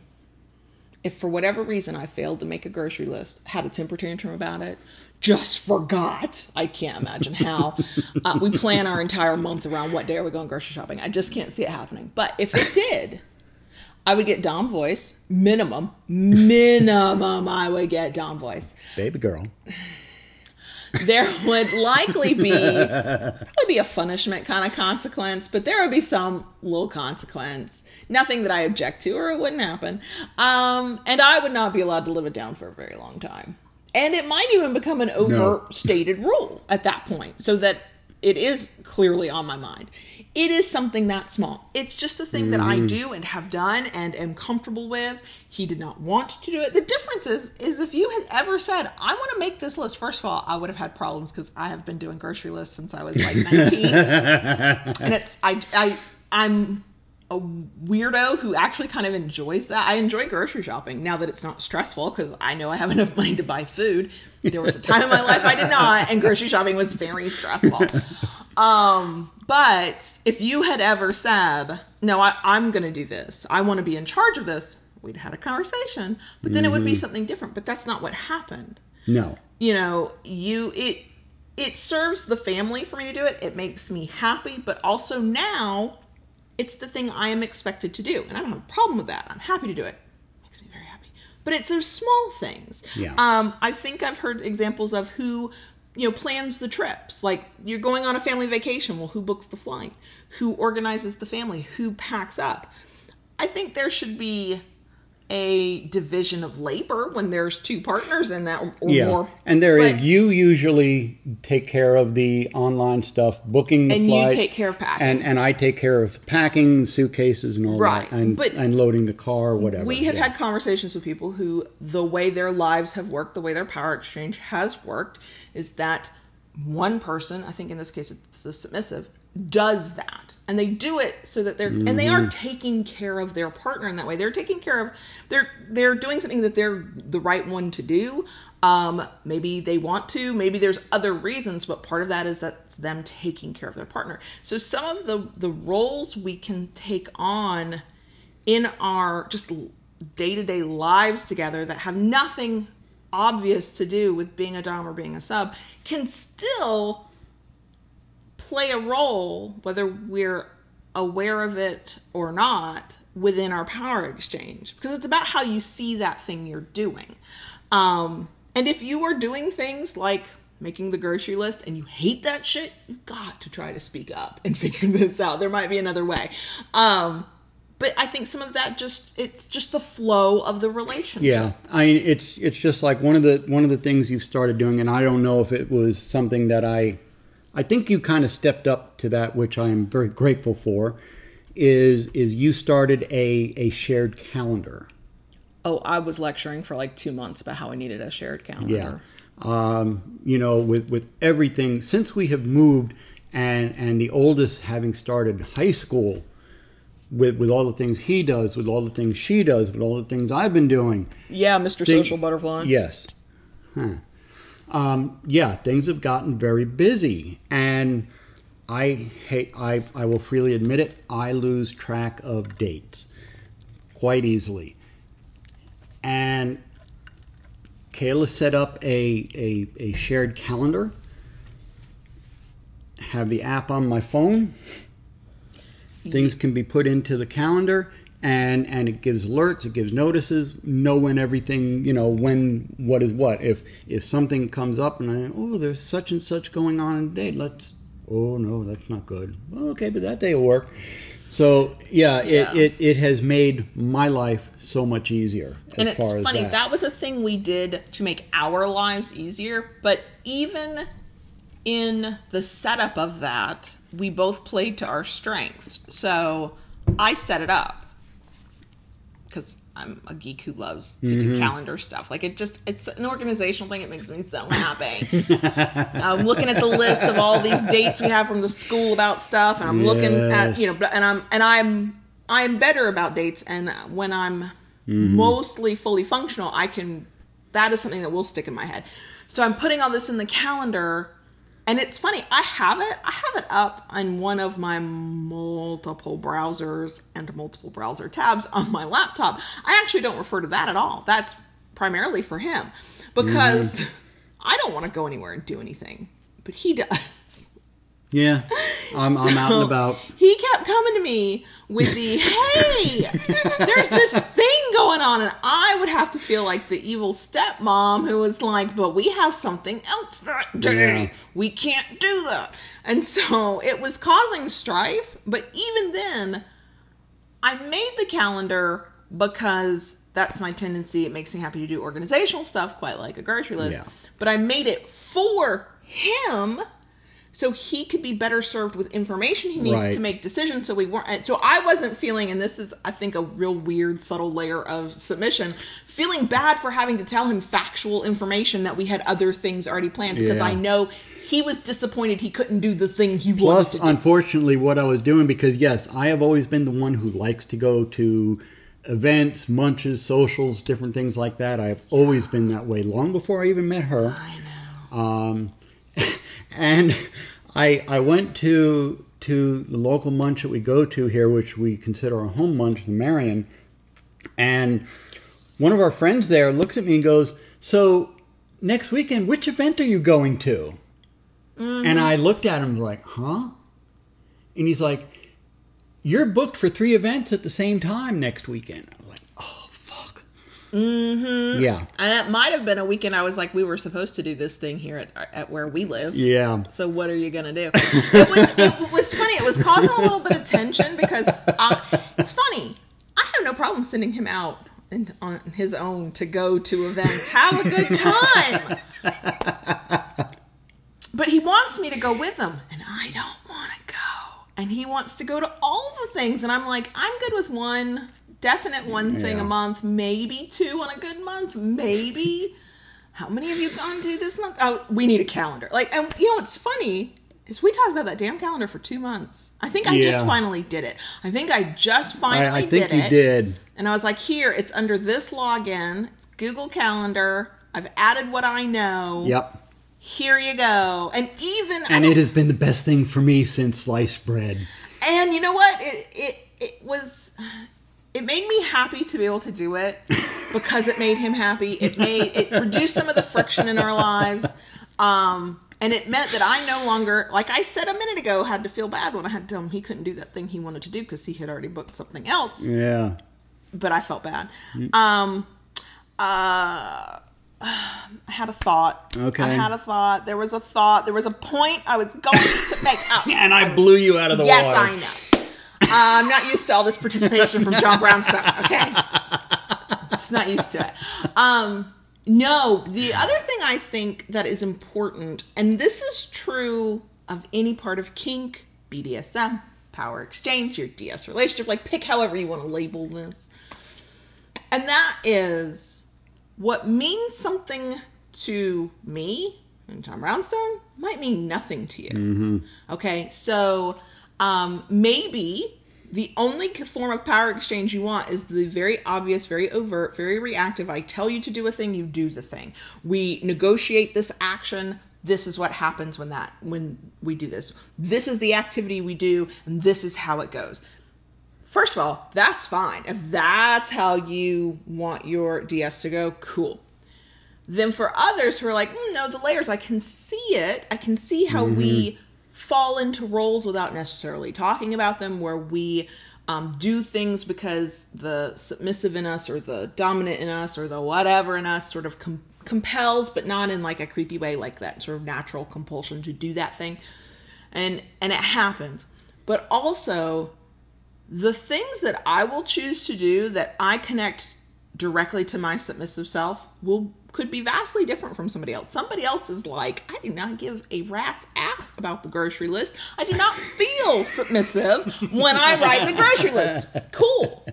if for whatever reason I failed to make a grocery list, had a temper tantrum about it, just forgot. I can't imagine how. uh, we plan our entire month around what day are we going grocery shopping. I just can't see it happening. But if it did, I would get Dom voice minimum. Minimum, I would get Dom voice baby girl. There would likely be probably be a punishment kind of consequence, but there would be some little consequence. Nothing that I object to, or it wouldn't happen. Um, and I would not be allowed to live it down for a very long time. And it might even become an overt stated rule at that point, so that it is clearly on my mind. It is something that small. It's just a thing that I mm. do and have done and am comfortable with. He did not want to do it. The difference is, is if you had ever said, "I want to make this list," first of all, I would have had problems because I have been doing grocery lists since I was like 19, and it's I I I'm a weirdo who actually kind of enjoys that. I enjoy grocery shopping now that it's not stressful because I know I have enough money to buy food. There was a time in my life I did not, and grocery shopping was very stressful. Um, but if you had ever said, "No, I, I'm going to do this. I want to be in charge of this," we'd had a conversation. But then it would be something different. But that's not what happened No. you know you it it serves the family for me to do it it makes me happy but also now it's the thing i am expected to do and i don't have a problem with that. I'm happy to do it. Makes me very happy. But it's those small things. Yeah. um i think i've heard examples of who you know plans the trips. Like you're going on a family vacation. Well who books the flight? Who organizes the family? Who packs up? I think there should be a division of labor when there's two partners in that or Yeah. more And there is But- you usually take care of the online stuff, booking the And you take care of packing. and and I take care of packing suitcases and all Right, that, and but and loading the car, whatever. we have yeah. had conversations with people who the way their lives have worked the way their power exchange has worked is that one person i think in this case it's the submissive does that. And they do it so that they're and they are taking care of their partner in that way. They're taking care of they're they're doing something that they're the right one to do. Um maybe they want to maybe there's other reasons but part of that is that's them taking care of their partner. So some of the the roles we can take on in our just day-to-day lives together that have nothing obvious to do with being a dom or being a sub can still play a role, whether we're aware of it or not, within our power exchange. Because it's about how you see that thing you're doing. Um, and if you are doing things like making the grocery list and you hate that shit, you got to try to speak up and figure this out. There might be another way. Um, but I think some of that just it's just the flow of the relationship. Yeah, I mean, it's it's just like one of the one of the things you've started doing, and I don't know if it was something that I, I think you kind of stepped up to that, which I am very grateful for. Is is you started a a shared calendar? Oh, I was lecturing for like two months about how I needed a shared calendar. Yeah, um, you know, with with everything since we have moved, and and the oldest having started high school. With, with all the things he does, with all the things she does, with all the things I've been doing, Yeah, Mr. They- Social Butterfly. Yes. Huh. Um, yeah, things have gotten very busy, and I hate. I I will freely admit it. I lose track of dates quite easily, and Kayla set up a a, a shared calendar. Have the app on my phone. Things can be put into the calendar and and it gives alerts, it gives notices, know when everything, you know, when what is what. If if something comes up and I oh there's such and such going on in the let's oh no, that's not good. Well, okay, but that day will work. So yeah, Yeah. It, it it has made my life so much easier as and it's funny that. that was a thing we did to make our lives easier but even in the setup of that we both played to our strengths so i set it up because i'm a geek who loves to Mm-hmm. do calendar stuff. Like it just it's an organizational thing. It makes me so happy. I'm looking at the list of all these dates we have from the school about stuff and i'm looking at you know and i'm and i'm i'm better about dates and when i'm Mm-hmm. mostly fully functional i can that is something that will stick in my head. So i'm putting all this in the calendar and it's funny i have it i have it up on one of my multiple browsers and multiple browser tabs on my laptop. I actually don't refer to that at all. That's primarily for him. Because Mm-hmm. i don't want to go anywhere and do anything but he does yeah, I'm I'm out and about. He kept coming to me with the hey, there's this thing going on, and I would have to feel like the evil stepmom who was like, but we have something else that day. Yeah. We can't do that. And so it was causing strife, but even then, I made the calendar because that's my tendency. It makes me happy to do organizational stuff, quite like a grocery list. Yeah. But I made it for him so he could be better served with information he needs Right. to make decisions. So we weren't. So I wasn't feeling, and this is, I think, a real weird, subtle layer of submission. Feeling bad for having to tell him factual information that we had other things already planned because Yeah. I know he was disappointed he couldn't do the thing he Plus, wanted to unfortunately, what I was doing because yes, I have always been the one who likes to go to events, munches, socials, different things like that. I have always been that way long before I even met her. I know. Um, and I I went to to the local munch that we go to here, which we consider our home munch, the Marion. And one of our friends there looks at me and goes, "So next weekend, which event are you going to?" Mm-hmm. And I looked at him like, "Huh?" And he's like, "You're booked for three events at the same time next weekend." I'm like, "Oh fuck." Mm-hmm. Yeah, And that might have been a weekend I was like, we were supposed to do this thing here at, at where we live. yeah. So what are you gonna do? It was, it was funny. It was causing a little bit of tension because I, it's funny. I have no problem sending him out and on his own to go to events. Have a good time. But he wants me to go with him, and I don't want to go. And he wants to go to all the things, and I'm like, I'm good with one definite one thing Yeah. a month, maybe two on a good month, maybe. How many have you gone to this month? Oh, we need a calendar. Like, and you know, what's funny. is we talked about that damn calendar for two months. I think I just finally did it. I think I just finally I, I think did you it. did. And I was like, here, it's under this login. It's Google Calendar. I've added what I know. Yep. Here you go. And even And it has been the best thing for me since sliced bread. and you know what? It it it was it made me happy to be able to do it because it made him happy. It made it reduced some of the friction in our lives. Um and it meant that I no longer, like I said a minute ago, had to feel bad when I had to tell him he couldn't do that thing he wanted to do because he had already booked something else. Yeah. But I felt bad. Um, uh, I had a thought. Okay. I had a thought. There was a thought. There was a point I was going to make. Oh, And I blew you out of the yes, water. Yes, I know. Uh, I'm not used to all this participation from John Brownstone. Okay, just not used to it. Um, no, the other thing I think that is important, and this is true of any part of kink, BDSM, power exchange, your DS relationship, like pick however you want to label this, and that is what means something to me and John Brownstone might mean nothing to you. Okay, so um, maybe the only form of power exchange you want is the very obvious, very overt, very reactive. I tell you to do a thing, you do the thing. We negotiate this action. This is what happens when that when we do this. This is the activity we do, and this is how it goes. First of all, that's fine. If that's how you want your DS to go, cool. Then for others who are like, mm, no, the layers, I can see it. I can see how we fall into roles without necessarily talking about them, where we um, do things because the submissive in us or the dominant in us or the whatever in us sort of com- compels, but not in like a creepy way, like that sort of natural compulsion to do that thing. And and it happens. But also the things that I will choose to do that I connect directly to my submissive self will could be vastly different from somebody else. Somebody else is like, I do not give a rat's ass about the grocery list. I do not feel submissive when I write the grocery list. Cool.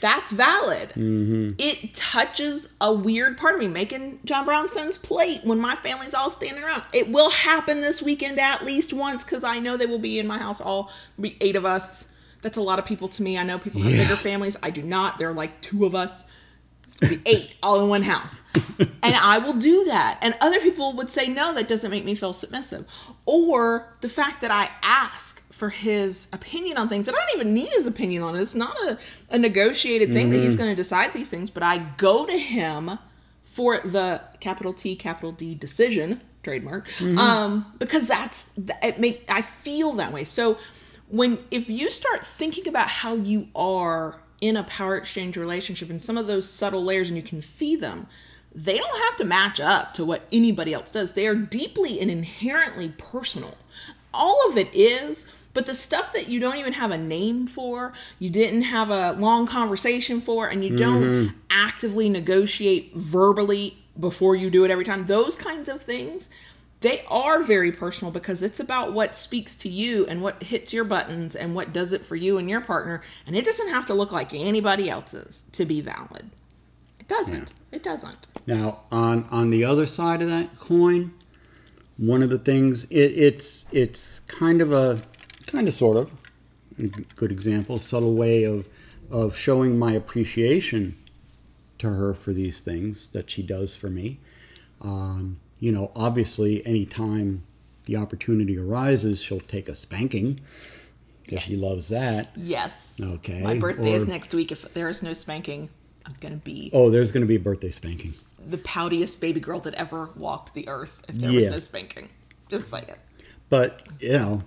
That's valid. Mm-hmm. It touches a weird part of me. Making John Brownstone's plate when my family's all standing around. It will happen this weekend at least once because I know they will be in my house. All be eight of us. That's a lot of people to me. I know people have Yeah. bigger families. I do not. There are like two of us. It's gonna be eight all in one house. and I will do that. And other people would say, no, that doesn't make me feel submissive. Or the fact that I ask for his opinion on things. That I don't even need his opinion on it. It's not a, a negotiated thing that he's going to decide these things, but I go to him for the capital T, capital D decision, trademark, um, because that's, it make, I feel that way. So when, if you start thinking about how you are in a power exchange relationship and some of those subtle layers and you can see them, they don't have to match up to what anybody else does. They are deeply and inherently personal. All of it is, but the stuff that you don't even have a name for, you didn't have a long conversation for, and you don't mm-hmm. actively negotiate verbally before you do it every time, those kinds of things, they are very personal because it's about what speaks to you and what hits your buttons and what does it for you and your partner. And it doesn't have to look like anybody else's to be valid. It doesn't. It doesn't. Now, on on the other side of that coin, one of the things it, it's it's kind of a kind of sort of a good example, subtle way of of showing my appreciation to her for these things that she does for me. Um, you know, obviously, anytime the opportunity arises, she'll take a spanking because she loves that. Yes. Okay, My birthday is next week. If there is no spanking, I'm going to be Oh, there's going to be a birthday spanking. the poutiest baby girl that ever walked the earth if there was no spanking. Just say it. But, you know,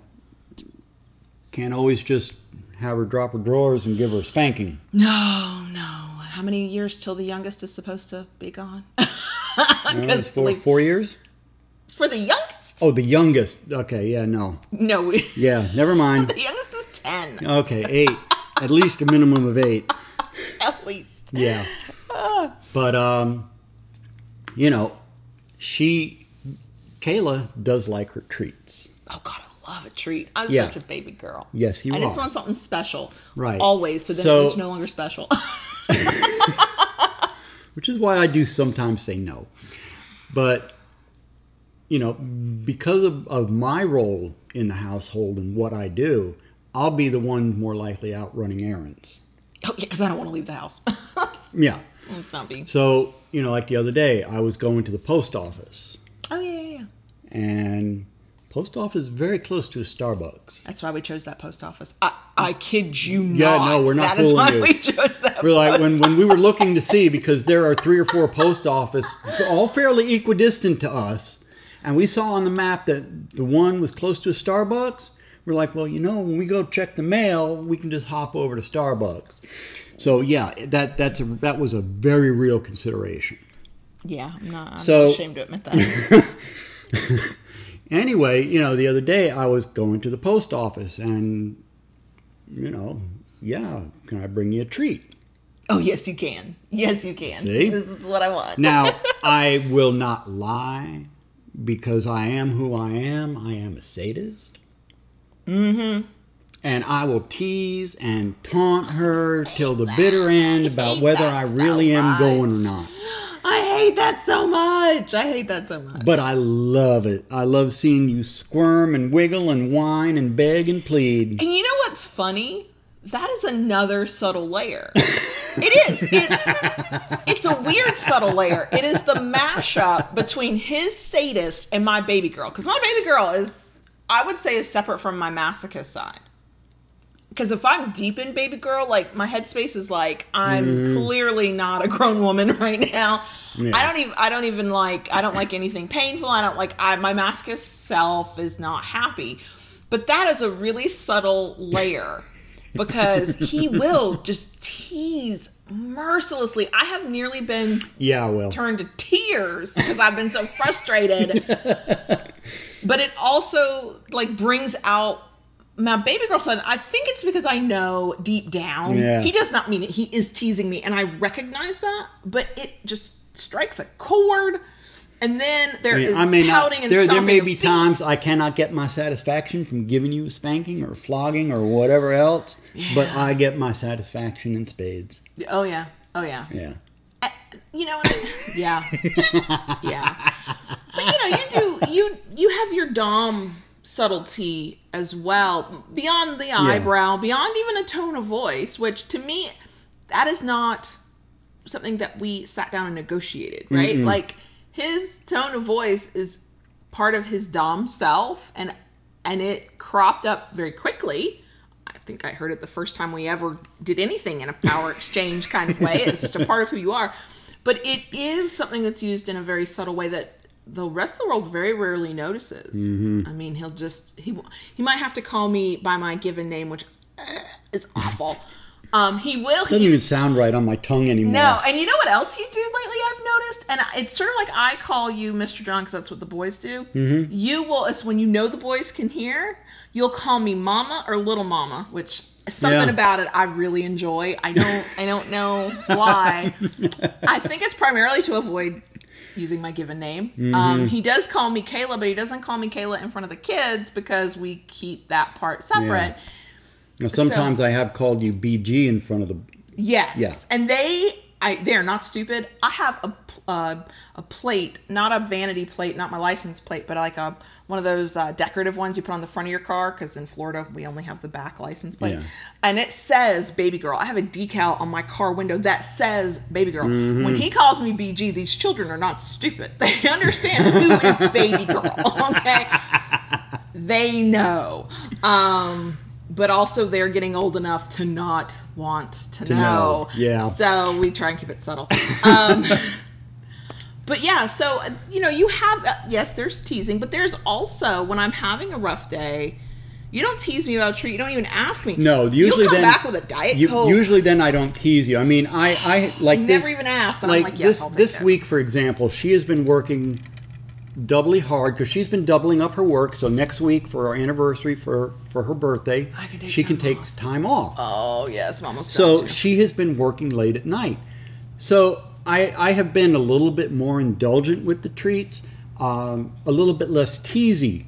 can't always just have her drop her drawers and give her a spanking. No, no. How many years till the youngest is supposed to be gone? Because it's for four years? for the youngest, Oh, the youngest. Okay, yeah, no. no, we, Yeah, never mind. the youngest is ten Okay, eight. At least a minimum of eight. at least. Yeah. But, um, you know, she, Kayla does like her treats. Oh God, I love a treat. I was Yeah. such a baby girl. Yes, you I just want something special. Right. Always. So then So- it's no longer special. which is why I do sometimes say no. But you know, because of, of my role in the household and what I do, I'll be the one more likely out running errands. Oh yeah, because I don't want to leave the house. Yeah. Let's not be. So, you know, like the other day, I was going to the post office, Oh yeah, yeah, yeah. and post office is very close to a Starbucks. That's why we chose that post office. I, I kid you Yeah, not. no, we're not That is fooling why you. we chose that. We're like when, when we were looking to see because there are three or four post office all fairly equidistant to us, and we saw on the map that the one was close to a Starbucks. We're like, well, you know, when we go check the mail, we can just hop over to Starbucks. So yeah, that that's a that was a very real consideration. Yeah, I'm not. I'm So- not ashamed to admit that. Anyway, you know, the other day I was going to the post office, and you know, yeah, can I bring you a treat? oh yes, you can. Yes, you can. See? This is what I want. Now, I will not lie because I am who I am. I am a sadist. Mm-hmm. And I will tease and taunt her till the bitter end about whether I really am going or not. I hate that so much. I hate that so much. But I love it. I love seeing you squirm and wiggle and whine and beg and plead. And you know what's funny? That is another subtle layer. it is. It's it's a weird subtle layer. It is the mashup between his sadist and my baby girl. Because my baby girl is, I would say, is separate from my masochist side. Because if I'm deep in baby girl, like my headspace is like I'm mm-hmm. clearly not a grown woman right now. Yeah. I don't even I don't even like I don't like anything painful. I don't like I my masochist self is not happy. But that is a really subtle layer because he will just tease mercilessly. I have nearly been Yeah, well. turned to tears because I've been so frustrated. but it also like brings out my baby girl son. I think it's because I know deep down Yeah. he does not mean it. He is teasing me, and I recognize that. But it just strikes a chord, and then there I, is mean, I may not. pouting and There, there may be feet. times I cannot get my satisfaction from giving you a spanking or flogging or whatever else, but I get my satisfaction in spades. Oh yeah, oh yeah. Yeah. I- you know, yeah, yeah. But you know, you do you you have your dom subtlety as well beyond the eyebrow, beyond even a tone of voice, which to me that is not something that we sat down and negotiated, right? Like his tone of voice is part of his dom self and and it cropped up very quickly. I think I heard it the first time we ever did anything in a power exchange kind of way. It's just a part of who you are. But it is something that's used in a very subtle way that the rest of the world very rarely notices. I mean, he'll just he he might have to call me by my given name, which eh, is awful. Um, he will. Doesn't he, even sound right on my tongue anymore. no, and you know what else you do lately? I've noticed, and it's sort of like I call you Mr. John because that's what the boys do. Mm-hmm. You will, it's when you know the boys can hear, you'll call me Mama or Little Mama, which something Yeah. about it I really enjoy. I don't, I don't know why. I think it's primarily to avoid using my given name. Mm-hmm. Um, he does call me Kayla, but he doesn't call me Kayla in front of the kids because we keep that part separate. Now, sometimes I have called you BG in front of the. Yes. Yeah. And they, I, they're not stupid. I have a uh, a plate, not a vanity plate, not my license plate, but like a one of those uh, decorative ones you put on the front of your car. Because in Florida we only have the back license plate, Yeah. and it says "baby girl." I have a decal on my car window that says "baby girl." Mm-hmm. When he calls me BG, these children are not stupid. They understand who is baby girl. Okay, they know. Um, but also they're getting old enough to not want to, To know. know, yeah. So we try and keep it subtle. Um, but yeah, so you know, you have uh, yes, there's teasing, but there's also when I'm having a rough day. You don't tease me about a treat. You don't even ask me. No, usually you come then back with a diet you- coke. Usually, then I don't tease you. I mean, I, I like You this. never even asked, and like I'm like, yes, this this that. week, for example, she has been working doubly hard because she's been doubling up her work. So next week for our anniversary for for her birthday, can she can time take time off. Oh yes, I'm almost So she has been working late at night. So I, I have been a little bit more indulgent with the treats, um, a little bit less teasy.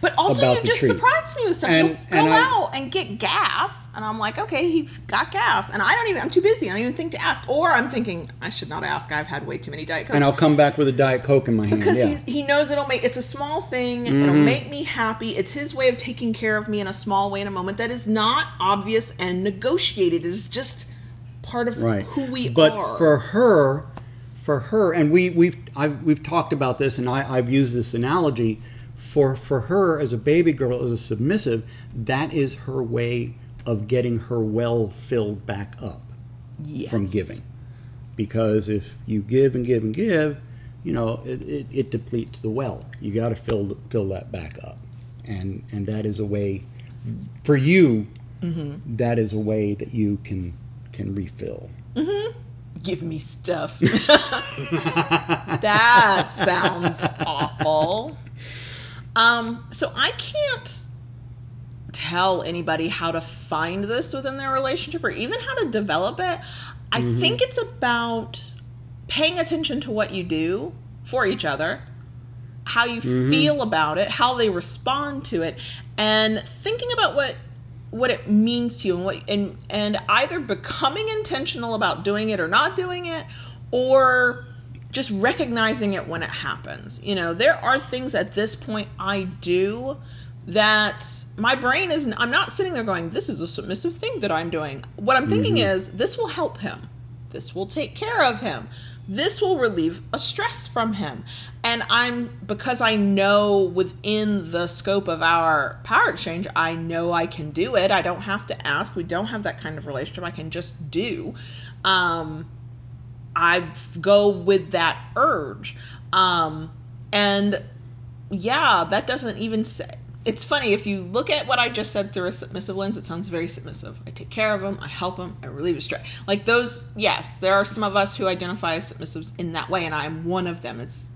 But also, you just treat. surprised me with stuff. And- You'll go and I- out and get gas, and I'm like, okay, he got gas, and I don't even. I'm too busy. I don't even think to ask. Or I'm thinking I should not ask. I've had way too many diet cokes. And I'll come back with a diet coke in my hand. because yeah. he knows it'll make it's a small thing it'll mm-hmm. make me happy it's his way of taking care of me in a small way in a moment that is not obvious and negotiated it is just part of right. who we but are But for her, for her, and we we've I've, we've talked about this, and I, I've used this analogy. For for her as a baby girl, as a submissive, that is her way of getting her well filled back up yes. from giving. Because if you give and give and give, you know it, it, it depletes the well. You got to fill fill that back up, and and that is a way for you. Mm-hmm. that is a way that you can can refill. give me stuff that sounds awful um so i can't tell anybody how to find this within their relationship or even how to develop it. I think it's about paying attention to what you do for each other how you feel about it how they respond to it and thinking about what what it means to you and what and and either becoming intentional about doing it or not doing it or just recognizing it when it happens. You know there are things at this point i do that my brain is i'm not sitting there going this is a submissive thing that i'm doing. What i'm thinking is this will help him. This will take care of him. This will relieve a stress from him. And i'm because i know within the scope of our power exchange i know i can do it. I don't have to ask. We don't have that kind of relationship. I can just do. Um i go with that urge um and yeah that doesn't even say it's funny if you look at what I just said through a submissive lens, it sounds very submissive. I take care of them, I help them, I relieve stress. Like those, yes, there are some of us who identify as submissives in that way, and I am one of them. It's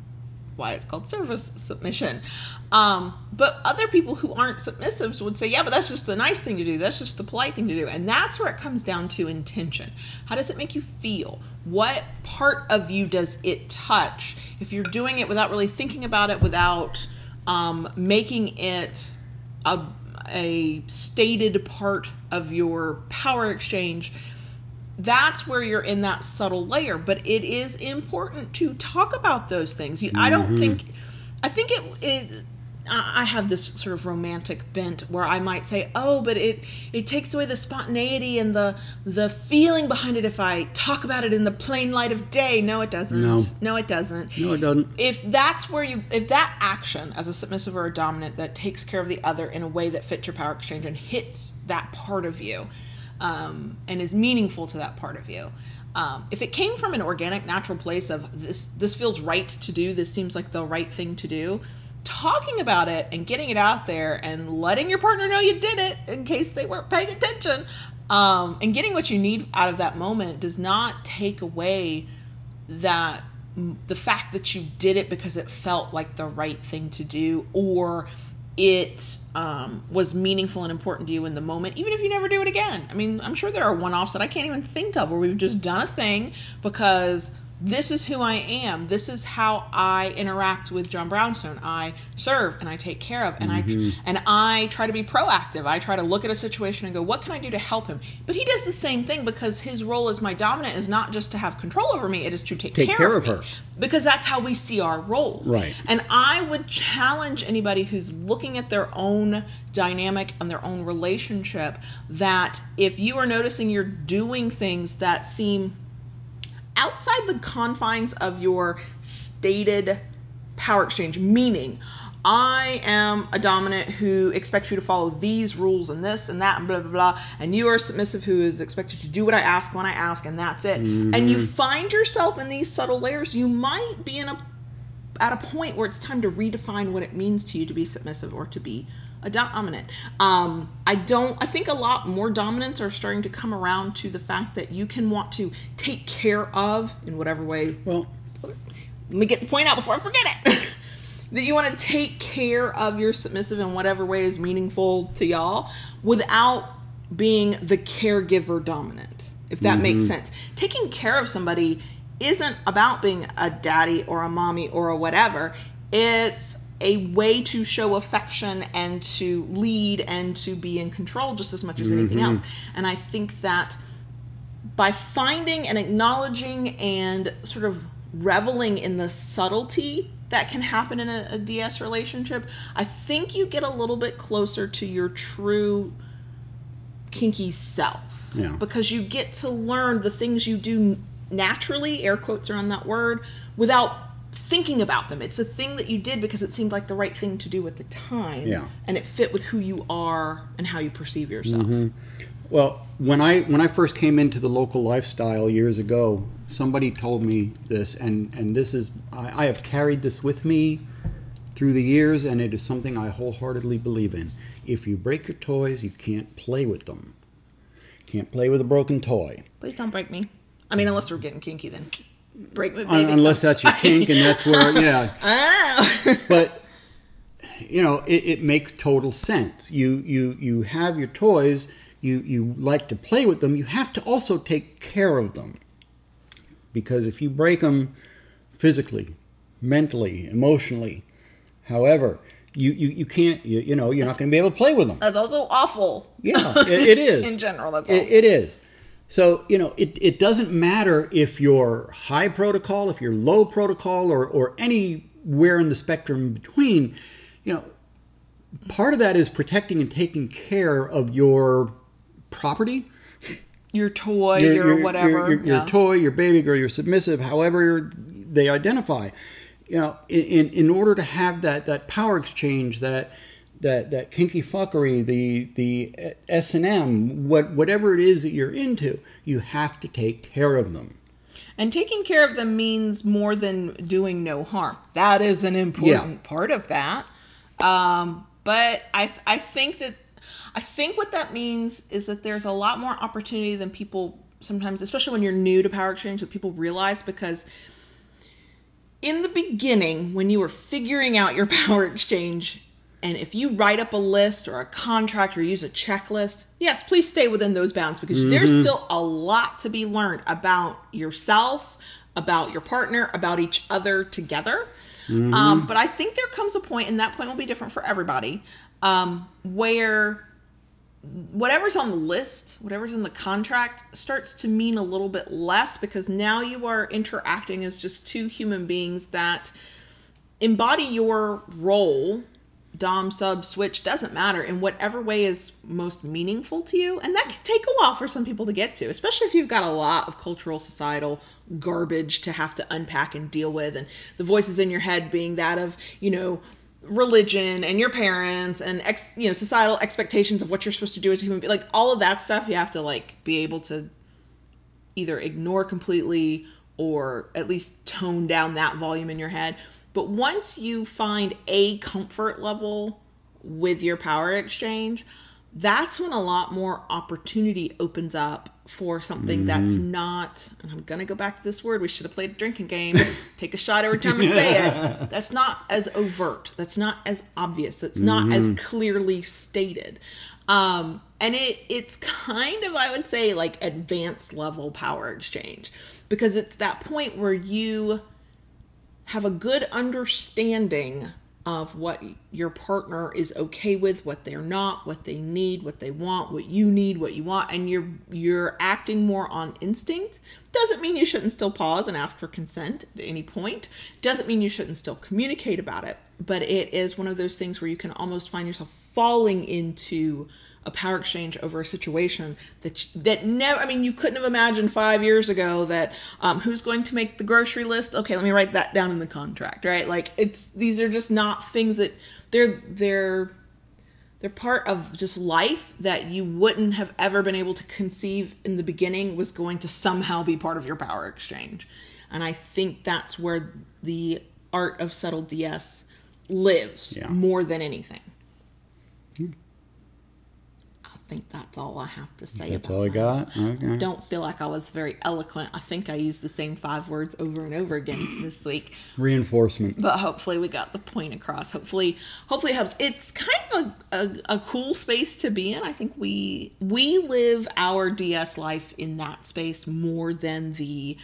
why it's called service submission. Um, but other people who aren't submissives would say, yeah, but that's just the nice thing to do. That's just the polite thing to do. And that's where it comes down to intention. How does it make you feel? What part of you does it touch? If you're doing it without really thinking about it, without um, making it a, a stated part of your power exchange, that's where you're in that subtle layer but it is important to talk about those things you, i don't mm-hmm. think i think it, it I I have this sort of romantic bent where I might say, "Oh, but it it takes away the spontaneity and the the feeling behind it if I talk about it in the plain light of day." No, it doesn't. No. no it doesn't. No, it doesn't. If that's where you if that action as a submissive or a dominant that takes care of the other in a way that fits your power exchange and hits that part of you, um, and is meaningful to that part of you. Um, if it came from an organic, natural place of this, this feels right to do. This seems like the right thing to do. Talking about it and getting it out there and letting your partner know you did it in case they weren't paying attention, um, and getting what you need out of that moment does not take away that the fact that you did it because it felt like the right thing to do or it um, was meaningful and important to you in the moment, even if you never do it again. I mean, I'm sure there are one offs that I can't even think of where we've just done a thing because this is who I am. This is how I interact with John Brownstone. I serve and I take care of and I mm-hmm. and I try to be proactive. I try to look at a situation and go, what can I do to help him? But he does the same thing because his role as my dominant is not just to have control over me; it is to take, Take care, care of, of me. her. Because that's how we see our roles. Right. And I would challenge anybody who's looking at their own dynamic and their own relationship that if you are noticing you're doing things that seem outside the confines of your stated power exchange, meaning I am a dominant who expects you to follow these rules and this and that and blah blah blah, and you are submissive who is expected to do what I ask when I ask, and that's it. And you mm-hmm. find yourself in these subtle layers, you might be in a at a point where it's time to redefine what it means to you to be submissive or to be a dominant. Um, I don't. I think a lot more dominants are starting to come around to the fact that you can want to take care of in whatever way. Well, Let me get the point out before I forget it. that you want to take care of your submissive in whatever way is meaningful to y'all, without being the caregiver dominant. If that makes sense, taking care of somebody isn't about being a daddy or a mommy or a whatever. It's a way to show affection and to lead and to be in control just as much as anything Mm-hmm. else. And I think that by finding and acknowledging and sort of reveling in the subtlety that can happen in a, a DS relationship, I think you get a little bit closer to your true kinky self. Yeah. Because you get to learn the things you do naturally, air quotes around that word, without thinking about them. It's a thing that you did because it seemed like the right thing to do at the time. Yeah. And it fit with who you are and how you perceive yourself. Mm-hmm. Well, when I when I first came into the local lifestyle years ago, somebody told me this, and and this is I, I have carried this with me through the years, and it is something I wholeheartedly believe in. If you break your toys, you can't play with them. Can't play with a broken toy Please don't break me. I mean, unless we're getting kinky, then break. Un- baby. unless that's your kink, and that's where yeah. I don't know. but you know it, it makes total sense you you you have your toys you you like to play with them you have to also take care of them because if you break them physically mentally emotionally however you you, you can't you, you know you're not going to be able to play with them that's also awful. yeah it, it is In general, that's it, it is so you know it, it doesn't matter if you're high protocol if you're low protocol or or anywhere in the spectrum in between you know part of that is protecting and taking care of your property your toy, your, whatever. your, your, yeah. your toy, your baby girl, your submissive, however they identify. You know, in, in, in order to have that, that power exchange, that that that kinky fuckery, the the S and M, what whatever it is that you're into, you have to take care of them. And taking care of them means more than doing no harm. That is an important Yeah. part of that. Um, but I, I think that I think what that means is that there's a lot more opportunity than people sometimes, especially when you're new to power exchange, that people realize because in the beginning, when you were figuring out your power exchange, and if you write up a list or a contract or use a checklist, yes, please stay within those bounds because there's still a lot to be learned about yourself, about your partner, about each other together. Um, but I think there comes a point, and that point will be different for everybody, um, where whatever's on the list, whatever's in the contract starts to mean a little bit less because now you are interacting as just two human beings that embody your role dom sub switch doesn't matter in whatever way is most meaningful to you and that can take a while for some people to get to especially if you've got a lot of cultural societal garbage to have to unpack and deal with and the voices in your head being that of you know religion and your parents and ex you know societal expectations of what you're supposed to do as a human being like all of that stuff you have to like be able to either ignore completely or at least tone down that volume in your head. But once you find a comfort level with your power exchange, that's when a lot more opportunity opens up for something that's not, and I'm going to go back to this word, we should have played a drinking game, take a shot every time I say it. That's not as overt, that's not as obvious, it's not as clearly stated. Um, and it it's kind of I would say like advanced level power exchange. Because it's that point where you have a good understanding of what your partner is okay with, what they're not, what they need, what they want, what you need, what you want, and you're you're acting more on instinct. Doesn't mean you shouldn't still pause and ask for consent at any point. Doesn't mean you shouldn't still communicate about it, but it is one of those things where you can almost find yourself falling into a power exchange over a situation that that never. I mean, you couldn't have imagined five years ago that um, who's going to make the grocery list. Okay, let me write that down in the contract. Right? Like it's these are just not things that they're they're they're part of just life that you wouldn't have ever been able to conceive in the beginning was going to somehow be part of your power exchange. And I think that's where the art of subtle DS lives Yeah. more than anything. I think that's all I have to say That's all I that. got. Okay. Don't feel like I was very eloquent. I think I used the same five words over and over again this week Reinforcement. but hopefully we got the point across hopefully hopefully it helps it's kind of a, a, a cool space to be in i think we we live our ds life in that space more than the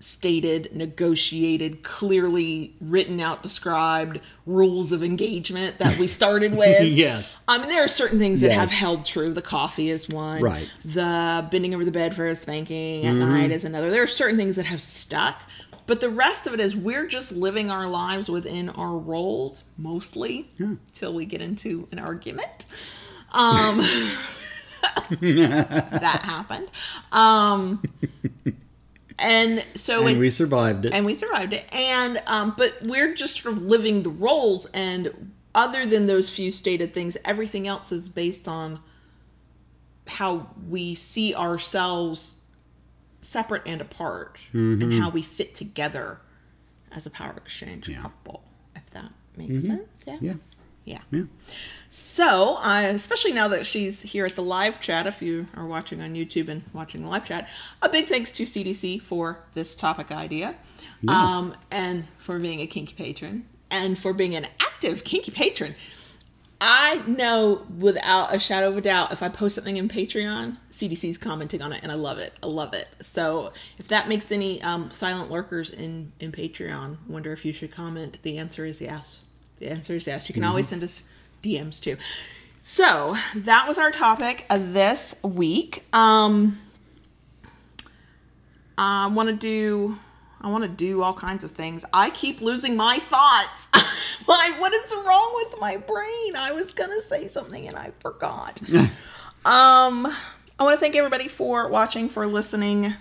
stated, negotiated, clearly written out, described rules of engagement that we started with. Yes. I mean, there are certain things that Yes. have held true. The coffee is one. Right. The bending over the bed for a spanking at night is another. There are certain things that have stuck. But the rest of it is we're just living our lives within our roles, mostly, till we get into an argument. Um, that happened. Um, and so And it, we survived it. and we survived it and um but we're just sort of living the roles and other than those few stated things everything else is based on how we see ourselves separate and apart and how we fit together as a power exchange Yeah. couple if that makes sense yeah yeah. Yeah Yeah. so, uh, especially now that she's here at the live chat, if you are watching on YouTube and watching the live chat, a big thanks to CDC for this topic idea, um, and for being a kinky patron, and for being an active kinky patron. I know without a shadow of a doubt, if I post something in Patreon, CDC's commenting on it, and I love it. I love it. So, if that makes any um, silent lurkers in in Patreon wonder if you should comment, the answer is yes. The answer is yes. You can always send us DMs too. So that was our topic of this week. Um, I want to do. I want to do all kinds of things. I keep losing my thoughts. like, what is wrong with my brain? I was gonna say something and I forgot. um, I want to thank everybody for watching, for listening.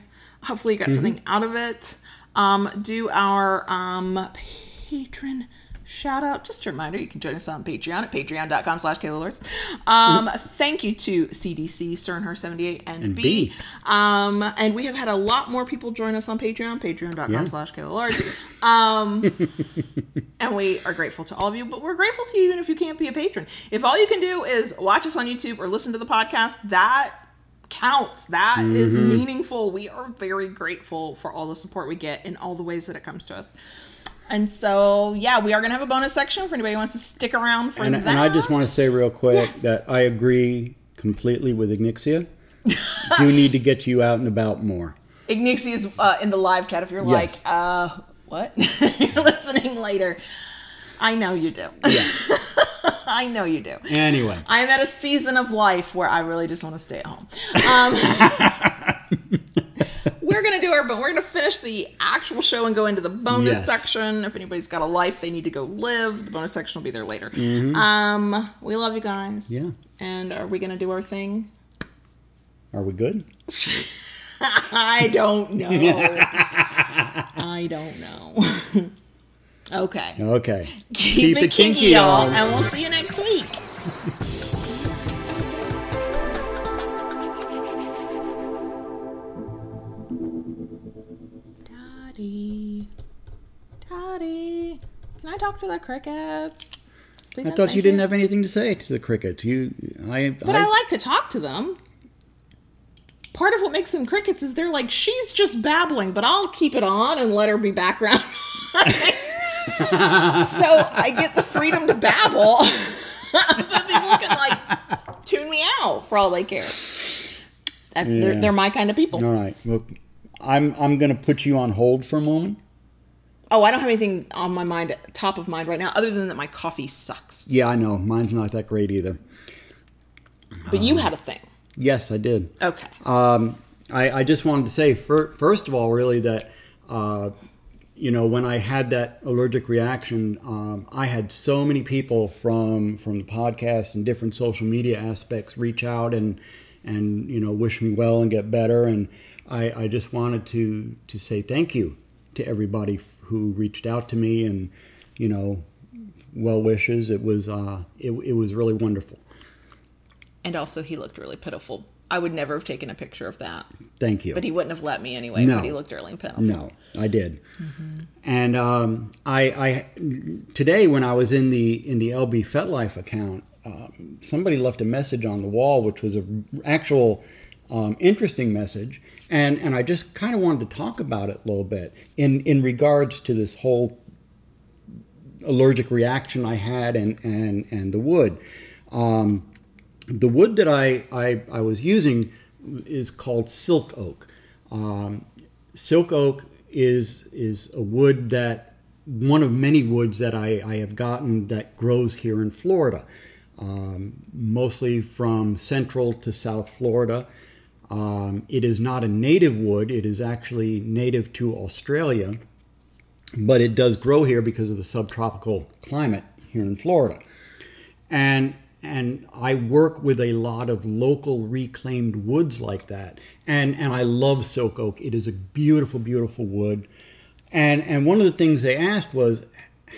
Hopefully, you got something out of it. Um, do our um patron shout out. Just a reminder, you can join us on Patreon at patreon.com slash Kayla Lords. Um, thank you to CDC, Sternher78 and, And B. B. Um, and we have had a lot more people join us on Patreon, patreon.com Yeah. slash Lords. Um, and we are grateful to all of you, but we're grateful to you even if you can't be a patron. If all you can do is watch us on YouTube or listen to the podcast, that counts. That is meaningful. We are very grateful for all the support we get in all the ways that it comes to us. And so, yeah, we are going to have a bonus section for anybody who wants to stick around for And, that. and I just want to say real quick Yes. that I agree completely with Ignixia. Do need to get you out and about more. Ignixie is uh, in the live chat if you're Yes. like, uh, what? you're listening later. I know you do. Yeah. I know you do. Anyway, I'm at a season of life where I really just want to stay at home. Um, we're gonna do our, but we're gonna finish the actual show and go into the bonus Yes. section. If anybody's got a life they need to go live, the bonus section will be there later. Mm-hmm. Um, we love you guys. Yeah. And are we gonna do our thing? are we good? I don't know. I don't know. okay. Okay. Keep, it kinky, y'all, and we'll see you next week. Can I talk to the crickets? Please I thought you didn't have anything to say to the crickets. You, I, But I like to talk to them. Part of what makes them crickets is they're like, she's just babbling, but I'll keep it on and let her be background. so I get the freedom to babble. but people can like tune me out for all they care. That, they're, they're my kind of people. All right. Well, I'm I'm going to put you on hold for a moment. Oh, I don't have anything on my mind, top of mind right now, other than that my coffee sucks. Yeah, I know. Mine's not that great either. But you had a thing. Yes, I did. Okay. Um, I, I just wanted to say, fir- first of all, really, that, uh, you know, when I had that allergic reaction, um, I had so many people from from the podcast and different social media aspects reach out and and you know wish me well and get better. And I, I just wanted to to say thank you to everybody who reached out to me and you know well wishes. It was uh, it, it was really wonderful. and also, he looked really pitiful. I would never have taken a picture of that. Thank you. But he wouldn't have let me anyway. No. But he looked really pitiful. No, I did. And um, I, I today when I was in the in the LB FetLife account, um, somebody left a message on the wall, which was a actual um, interesting message, and and I just kind of wanted to talk about it a little bit in in regards to this whole allergic reaction I had and and and the wood. Um, the wood that I, I, I was using is called silk oak. Um, silk oak is is a wood that one of many woods that I, I have gotten that grows here in Florida, um, mostly from central to South Florida. Um, it is not a native wood; it is actually native to Australia, but it does grow here because of the subtropical climate here in Florida. And and I work with a lot of local reclaimed woods like that. And and I love silk oak. It is a beautiful, beautiful wood. And and one of the things they asked was,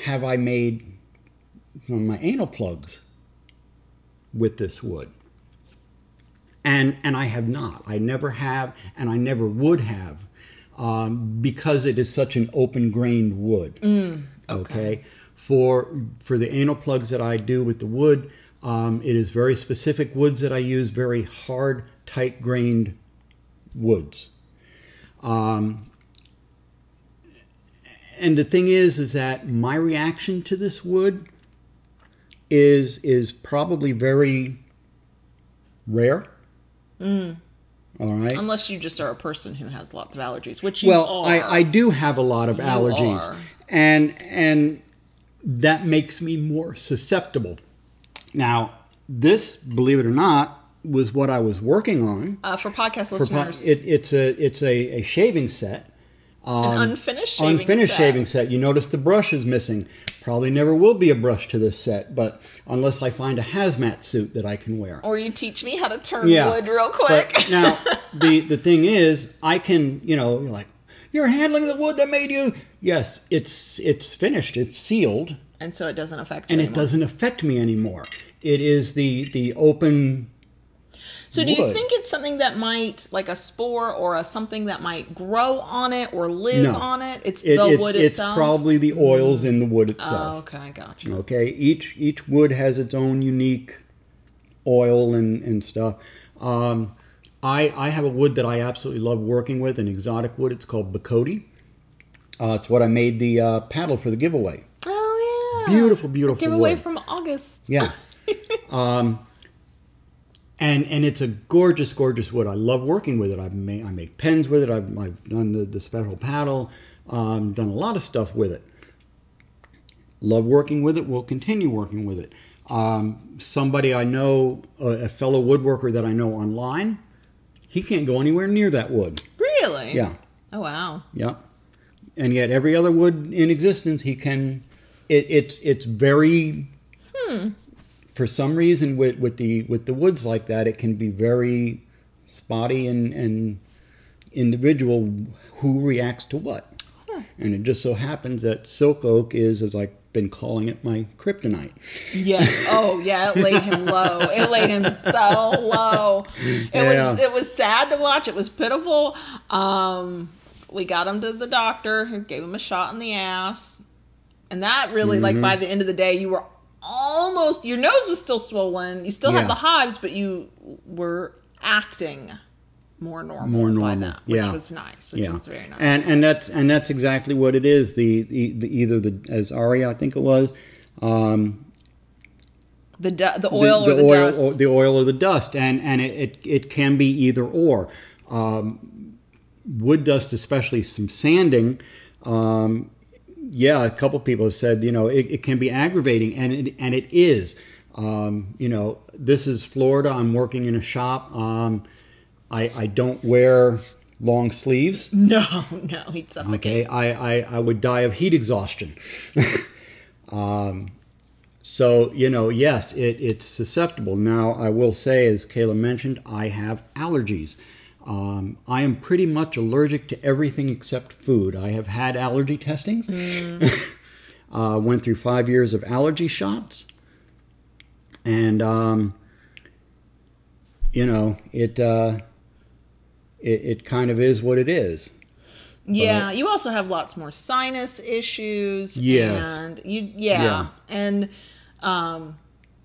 have I made one of my anal plugs with this wood? And and I have not. I never have, and I never would have, um, because it is such an open grained wood. okay. For for the anal plugs that I do with the wood, um, it is very specific woods that I use, very hard, tight grained woods. Um, and the thing is, is that my reaction to this wood is is probably very rare. All right. Unless you just are a person who has lots of allergies, which you Well, are. I, I do have a lot of You allergies, are. and and that makes me more susceptible. Now, this, believe it or not, was what I was working on. uh, for podcast For po- listeners, it, it's a it's a, a shaving set. An um, unfinished shaving unfinished set. shaving set. You notice the brush is missing. Probably never will be a brush to this set, but unless I find a hazmat suit that I can wear. Or you teach me how to turn Yeah. wood real quick. But now the the thing is, I can you know you're like you're handling the wood that made you. Yes, it's it's finished. It's sealed, and so it doesn't affect and it doesn't affect me anymore. It is the the open. So do you think it's something that might, like a spore or a something that might grow on it or live No. on it? It's It, the it's, wood it's itself. It's probably the oils in the wood Oh, itself. okay, gotcha. Okay, each each wood has its own unique oil and and stuff. Um, I I have a wood that I absolutely love working with, an exotic wood. It's called Bocote. Uh, it's what I made the uh, paddle for the giveaway. Oh yeah, Beautiful, beautiful giveaway wood. from August. Yeah. um, and and it's a gorgeous, gorgeous wood. I love working with it. I've made I make pens with it. I've, I've done the, the special paddle. Um, done a lot of stuff with it. Love working with it. We'll continue working with it. Um, somebody I know, a, a fellow woodworker that I know online, he can't go anywhere near that wood. Really? Yeah. Oh wow. Yeah. And yet every other wood in existence he can it, it's it's very for some reason with, with the with the woods like that it can be very spotty and, and individual who reacts to what. And it just so happens that silk oak is, as I've been calling it, my kryptonite. Yeah. Oh yeah, it laid him low. It laid him so low. It Yeah. was it was sad to watch. It was pitiful. Um, we got him to the doctor who gave him a shot in the ass. And that really like Mm-hmm. by the end of the day you were almost your nose was still swollen. You still Yeah. had the hives, but you were acting more normal, More by normal, that, which yeah. was nice, which yeah, is very nice. and and that's and that's exactly what it is. The, the, the either the as Ari I think it was, um, the du- the oil or the oil, dust. Or the oil or the dust, and and it, it, it can be either or. Um, wood dust, especially some sanding. Um, yeah, a couple people have said you know it, it can be aggravating, and it, and it is. Um, you know, this is Florida. I'm working in a shop. Um, I, I don't wear long sleeves. no, no, he'd suffocate. Okay, I, I, I would die of heat exhaustion. um, so, you know, yes, it, it's susceptible. Now, I will say, as Kayla mentioned, I have allergies. Um, I am pretty much allergic to everything except food. I have had allergy testings, uh, went through five years of allergy shots, and, um, you know, it, uh, it, it kind of is what it is. Yeah, you also have lots more sinus issues. Yes. And you yeah. Yeah. And um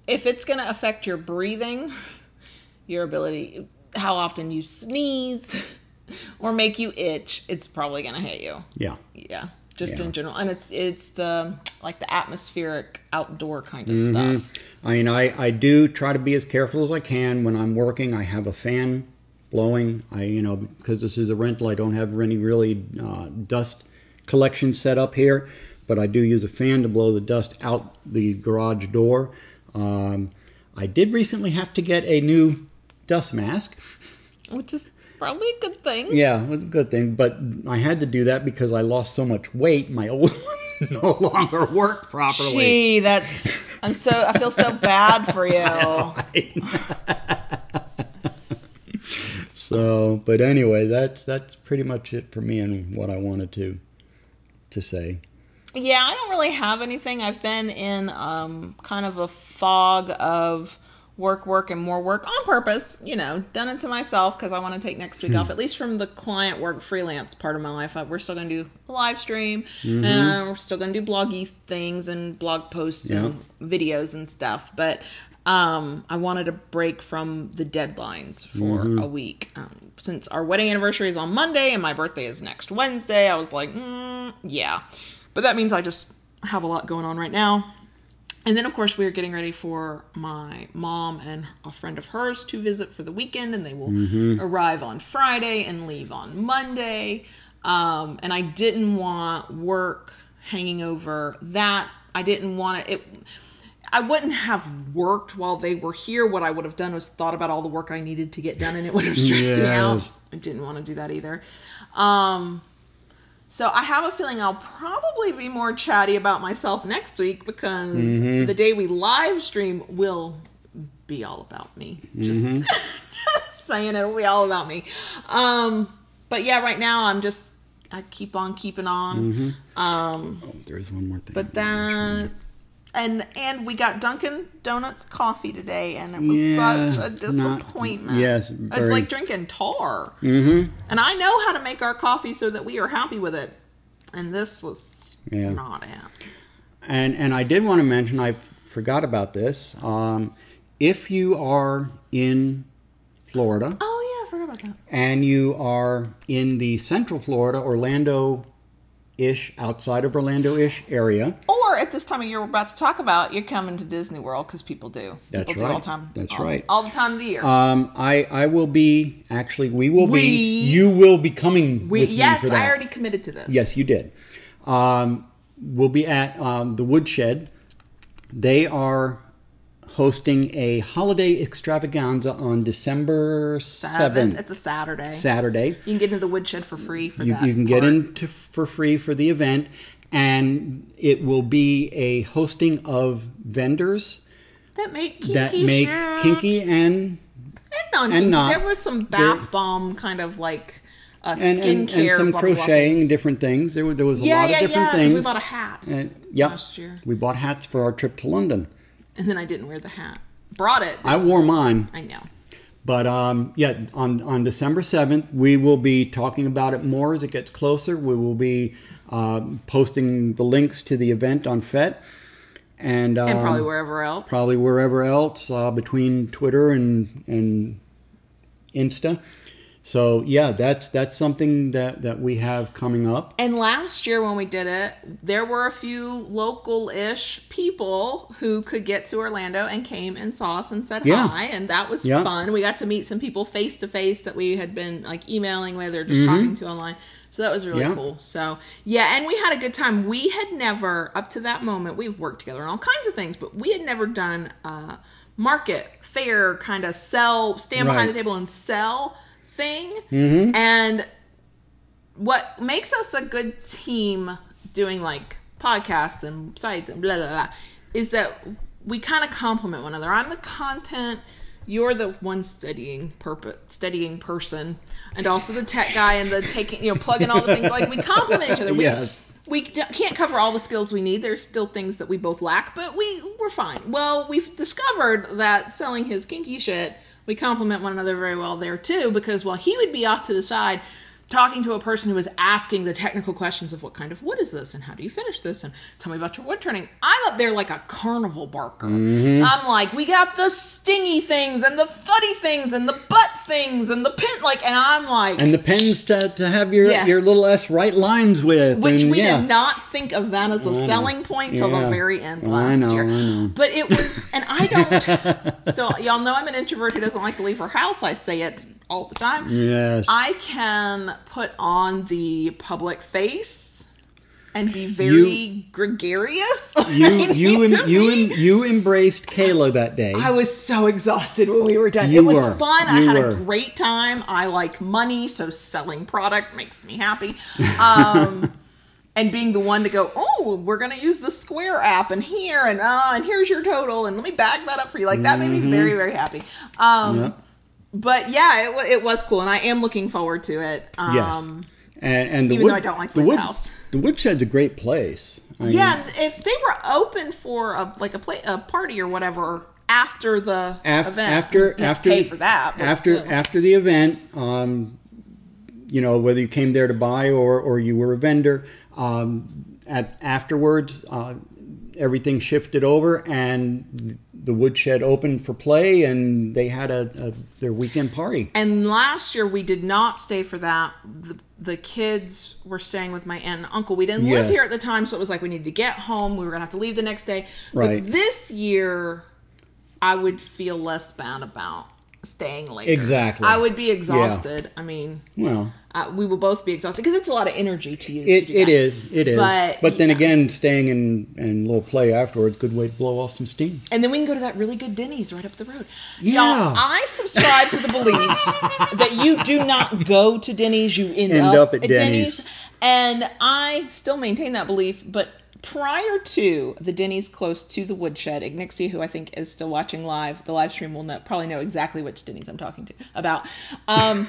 if it's gonna affect your breathing, your ability how often you sneeze or make you itch, it's probably gonna hit you. Yeah. Yeah. Just Yeah. in general. And it's it's the like the atmospheric outdoor kind of Mm-hmm. stuff. I mean, I, I do try to be as careful as I can when I'm working. I have a fan blowing. I, you know, because this is a rental, I don't have any really uh, dust collection set up here, but I do use a fan to blow the dust out the garage door. Um, I did recently have to get a new dust mask. Which is probably a good thing. Yeah, it was a good thing, but I had to do that because I lost so much weight. My old one no longer worked properly. Gee, that's. I'm so. I feel so bad for you. So, but anyway, that's that's pretty much it for me and what I wanted to to say. Yeah, I don't really have anything. I've been in um, kind of a fog of work, work, and more work on purpose. You know, done it to myself because I want to take next week off, at least from the client work freelance part of my life. We're still going to do a live stream, and uh, we're still going to do bloggy things and blog posts and videos and stuff. But um, I wanted a break from the deadlines for a week. Um, since our wedding anniversary is on Monday and my birthday is next Wednesday, I was like, mm, yeah. But that means I just have a lot going on right now. And then, of course, we are getting ready for my mom and a friend of hers to visit for the weekend, and they will arrive on Friday and leave on Monday. Um, and I didn't want work hanging over that. I didn't want it. I wouldn't have worked while they were here. What I would have done was thought about all the work I needed to get done, and it would have stressed me out. I didn't want to do that either. Um, so I have a feeling I'll probably be more chatty about myself next week because Mm-hmm. the day we live stream will be all about me. Just, Mm-hmm. just saying it'll be all about me. Um, but yeah, right now I'm just I keep on keeping on. Mm-hmm. Um, Oh, there's one more thing. but that and and we got Dunkin' Donuts coffee today, and it was Yeah, such a not- disappointment. yes, it's like drinking tar. mm-hmm. And I know how to make our coffee so that we are happy with it. And this was Yeah. not happy. And and I did want to mention I forgot about this. Um, if you are in Florida Oh yeah, I forgot about that. and you are in the Central Florida, Orlando ish, outside of Orlando ish area, Or this time of year we're about to talk about, you're coming to Disney World because people do. That's people do right. all the time. That's all, right. All the time of the year. um, I I will be actually we will We- be you will be coming we with me yes, for that. I already committed to this. Yes, you did. Um, we'll be at um, the Woodshed. They are hosting a holiday extravaganza on December Seven. 7th, It's a Saturday. Saturday. You can get into the woodshed for free for You, that. you can get part. in to, for free for the event, and it will be a hosting of vendors that make kinky that make shit. kinky and and non and not. There was some bath bomb kind of like uh, and, and, skincare and some blah, blah, blah crocheting and different things. There, there was a yeah, lot yeah, of different yeah, things. We bought a hat, and, yep, last year. we bought hats for our trip to London. and then I didn't wear the hat. Brought it. I wore mine. I know. But um, yeah, on, on December 7th, we will be talking about it more as it gets closer. We will be um, posting the links to the event on FET and, um, And probably wherever else. probably wherever else uh, between Twitter and, and Insta. So yeah, that's that's something that, that we have coming up. And last year when we did it, there were a few local-ish people who could get to Orlando and came and saw us and said Yeah. hi, and that was Yeah. fun. We got to meet some people face to face that we had been like emailing with or Mm-hmm. just talking to online. So that was really Yeah. cool. So yeah, and we had a good time. We had never up to that moment we've worked together on all kinds of things, but we had never done a market fair kind of sell stand behind the table and sell thing. Mm-hmm. And what makes us a good team doing like podcasts and sites and blah blah blah is that we kind of complement one another. I'm the content, you're the one studying purpose, studying person, and also the tech guy and the taking, you know, plugging all the things. Like we complement each other. We, Yes. we can't cover all the skills we need. There's still things that we both lack, but we we're fine. Well, we've discovered that selling his kinky shit, we complement one another very well there too. Because while he would be off to the side talking to a person who is asking the technical questions of what kind of wood is this and how do you finish this and tell me about your wood turning, I'm up there like a carnival barker. Mm-hmm. I'm like, we got the stingy things and the thuddy things and the butt things and the pin like, and I'm like, And the pens to, to have your, Yeah. your little S right lines with. which and we yeah. did not think of that as a selling point till the very end I last know, year. I know. But it was, and I don't. so y'all know I'm an introvert who doesn't like to leave her house. I say it all the time. Yes. I can put on the public face and be very gregarious. you you em- you em- you embraced Kayla that day. I was so exhausted when we were done. You it was were. fun. I had were. a great time. I like money, so selling product makes me happy. Um, and being the one to go, oh, we're gonna use the Square app and here and uh, and here's your total and let me back that up for you. Like that made me very very happy. Um, Yep. But yeah, it, it was cool, and I am looking forward to it. Um, Yes. And, and the even wood, though I don't like the wood, house. The woodshed's a great place. I Yeah, and if they were open for a like a play a party or whatever after the af- event, after you have to after pay for that. after still. after the event, um, you know whether you came there to buy or or you were a vendor. Um, at afterwards, uh, everything shifted over and the woodshed opened for play, and they had a, a their weekend party. And last year we did not stay for that. The, the kids were staying with my aunt and uncle. We didn't live here at the time, so it was like we needed to get home. We were gonna have to leave the next day. Right. But this year, I would feel less bad about staying later. Exactly. I would be exhausted. I mean, Well, uh, we will both be exhausted because it's a lot of energy to use. It, to do it is it is But, but, then again staying in and a little play afterwards good way to blow off some steam And then we can go to that really good Denny's right up the road. Yeah. Y'all, I subscribe to the belief that you do not go to Denny's, you end, End up, up at at Denny's. Denny's. And I still maintain that belief, but prior to the Denny's close to the woodshed, Ignixia, who I think is still watching live, the live stream will know, probably know exactly which Denny's I'm talking to about. Um,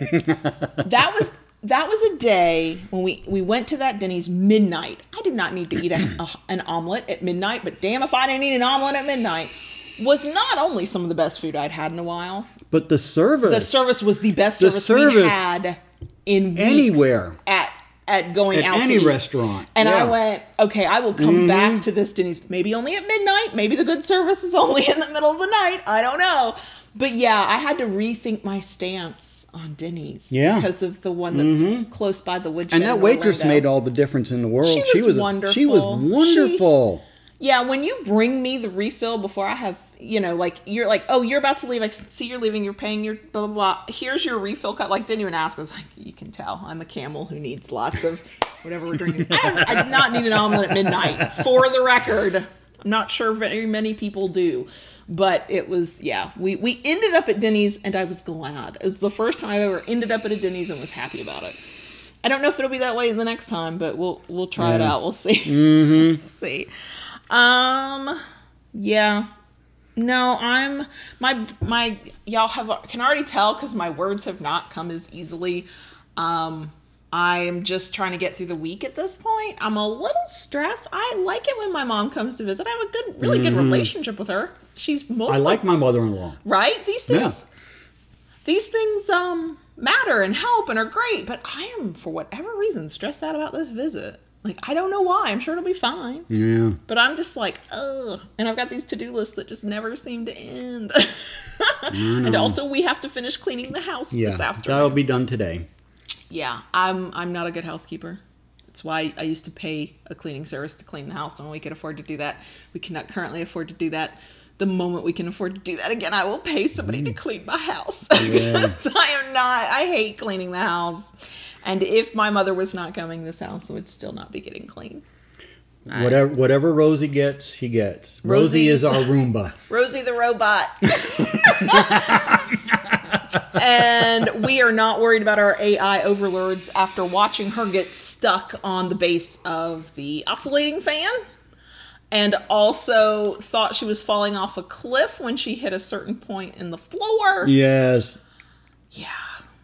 that was that was a day when we we went to that Denny's midnight. I do not need to eat a, a, an omelet at midnight, but damn if I didn't eat an omelet at midnight. Was not only some of the best food I'd had in a while. but the service The service was the best The service, we had in anywhere. at at going At out to any eat. restaurant, And I yeah. Mm-hmm. went, okay, I will come back to this Denny's maybe only at midnight. Maybe the good service is only in the middle of the night. I don't know. But yeah, I had to rethink my stance on Denny's Yeah. Mm-hmm. because of the one that's close by the woodshed. and that waitress made all the difference in the world She was she was wonderful. she was wonderful Yeah, when you bring me the refill before I have, you know, like you're like, oh, you're about to leave. I see you're leaving. You're paying your blah blah blah. Here's your refill cup. Like, didn't even ask. I was like, you can tell I'm a camel who needs lots of whatever we're drinking. I, I did not need an omelet at midnight. For the record, I'm not sure very many people do, but it was yeah. We we ended up at Denny's, and I was glad. It was the first time I ever ended up at a Denny's and was happy about it. I don't know if it'll be that way the next time, but we'll we'll try it out. We'll see. Mm-hmm. see. Um. Yeah. No, I'm my my y'all have can already tell because my words have not come as easily. Um, I am just trying to get through the week at this point. I'm a little stressed. I like it when my mom comes to visit. I have a good, really good relationship with her. She's mostly i like my mother-in-law right. These Yeah. things, these things um matter and help and are great. But I am, for whatever reason, stressed out about this visit. Like I don't know why. I'm sure it'll be fine. yeah But I'm just like, ugh. And I've got these to do lists that just never seem to end. and also, we have to finish cleaning the house yeah this afternoon. that'll be done today yeah, I'm I'm not a good housekeeper. That's why I used to pay a cleaning service to clean the house, and we could afford to do that. We cannot currently afford to do that. The moment we can afford to do that again, I will pay somebody to mm. clean my house. because I am not. I hate cleaning the house. And if my mother was not coming, this house would still not be getting clean. whatever whatever rosie gets she gets rosie is our roomba Rosie the robot. and we are not worried about our AI overlords after watching her get stuck on the base of the oscillating fan. And also thought she was falling off a cliff when she hit a certain point in the floor. yes Yeah.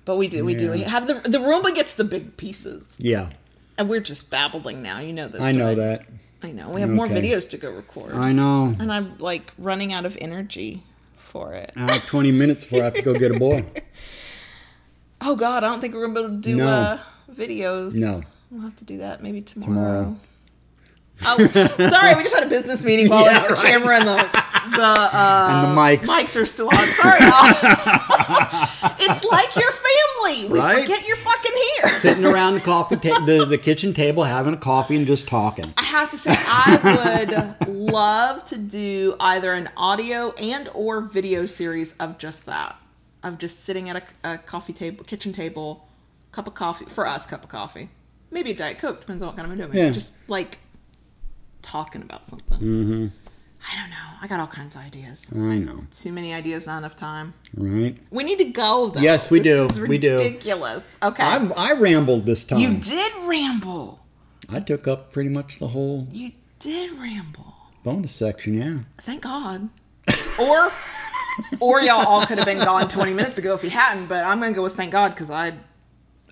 But we do, we do. We have the the Roomba gets the big pieces. yeah And we're just babbling now. You know this. i know that I know. We have more videos to go record. i know and I'm like running out of energy for it. i have 20 minutes before i have to go get a boy Oh God, I don't think we're gonna be able to do No. uh, videos. No. we'll have to do that maybe tomorrow. Tomorrow. Oh, sorry, we just had a business meeting while Yeah, the right. camera and the the uh, and the mics mics are still on. Sorry, it's like your family. We Right? forget you're fucking here. sitting around the coffee ta- the, the kitchen table having a coffee and just talking I have to say, I would love to do either an audio and or video series of just that. of just sitting at a, a coffee table, kitchen table, cup of coffee for us, cup of coffee, maybe a diet coke depends on what kind of mood I'm in. Yeah. Just like talking about something. Mm-hmm. I don't know. I got all kinds of ideas. I know, Too many ideas, not enough time. right? We need to go though. Yes, we do. We do. Ridiculous. Okay. I, I rambled this time. you did ramble. I took up pretty much the whole You did ramble. bonus section. Yeah. Thank God. Or, or y'all all could have been gone 20 minutes ago if you hadn't. But I'm gonna go with thank God because I,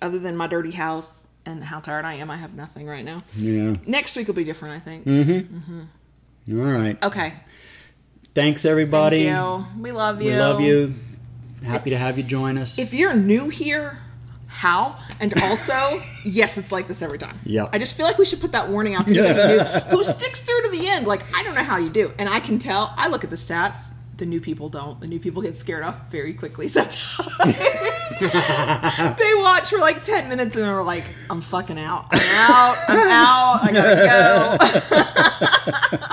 other than my dirty house and how tired I am, I have nothing right now. Yeah. Next week will be different, I think. Mhm. Mhm. All right. Okay. Thanks, everybody. Thank you. We love you. We love you. Happy to have you join us. If you're new here, how? And also, yes, it's like this every time. Yep. I just feel like we should put that warning out to new who sticks through to the end. Like, I don't know how you do. And I can tell, I look at the stats. The new people don't. The new people get scared off very quickly sometimes. they watch for like 10 minutes and they're like, I'm fucking out. I'm out. I'm out. I gotta go.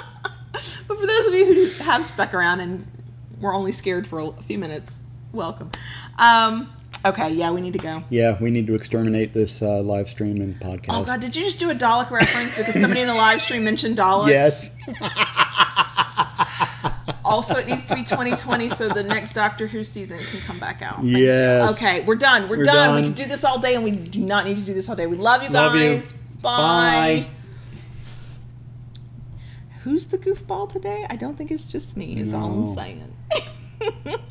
but for those of you who have stuck around and were only scared for a few minutes, welcome. Um, okay, yeah, we need to go. yeah, we need to exterminate this uh, live stream and podcast. Oh god, did you just do a Dalek reference because somebody in the live stream mentioned Daleks? Yes. Also, it needs to be 2020 so the next Doctor Who season can come back out. Thank you. Yes. Okay, we're done. We're, We're done. We can do this all day, and we do not need to do this all day. We love you Love you. guys. Bye. Bye. Who's the goofball today? I don't think it's just me. Is all I'm saying.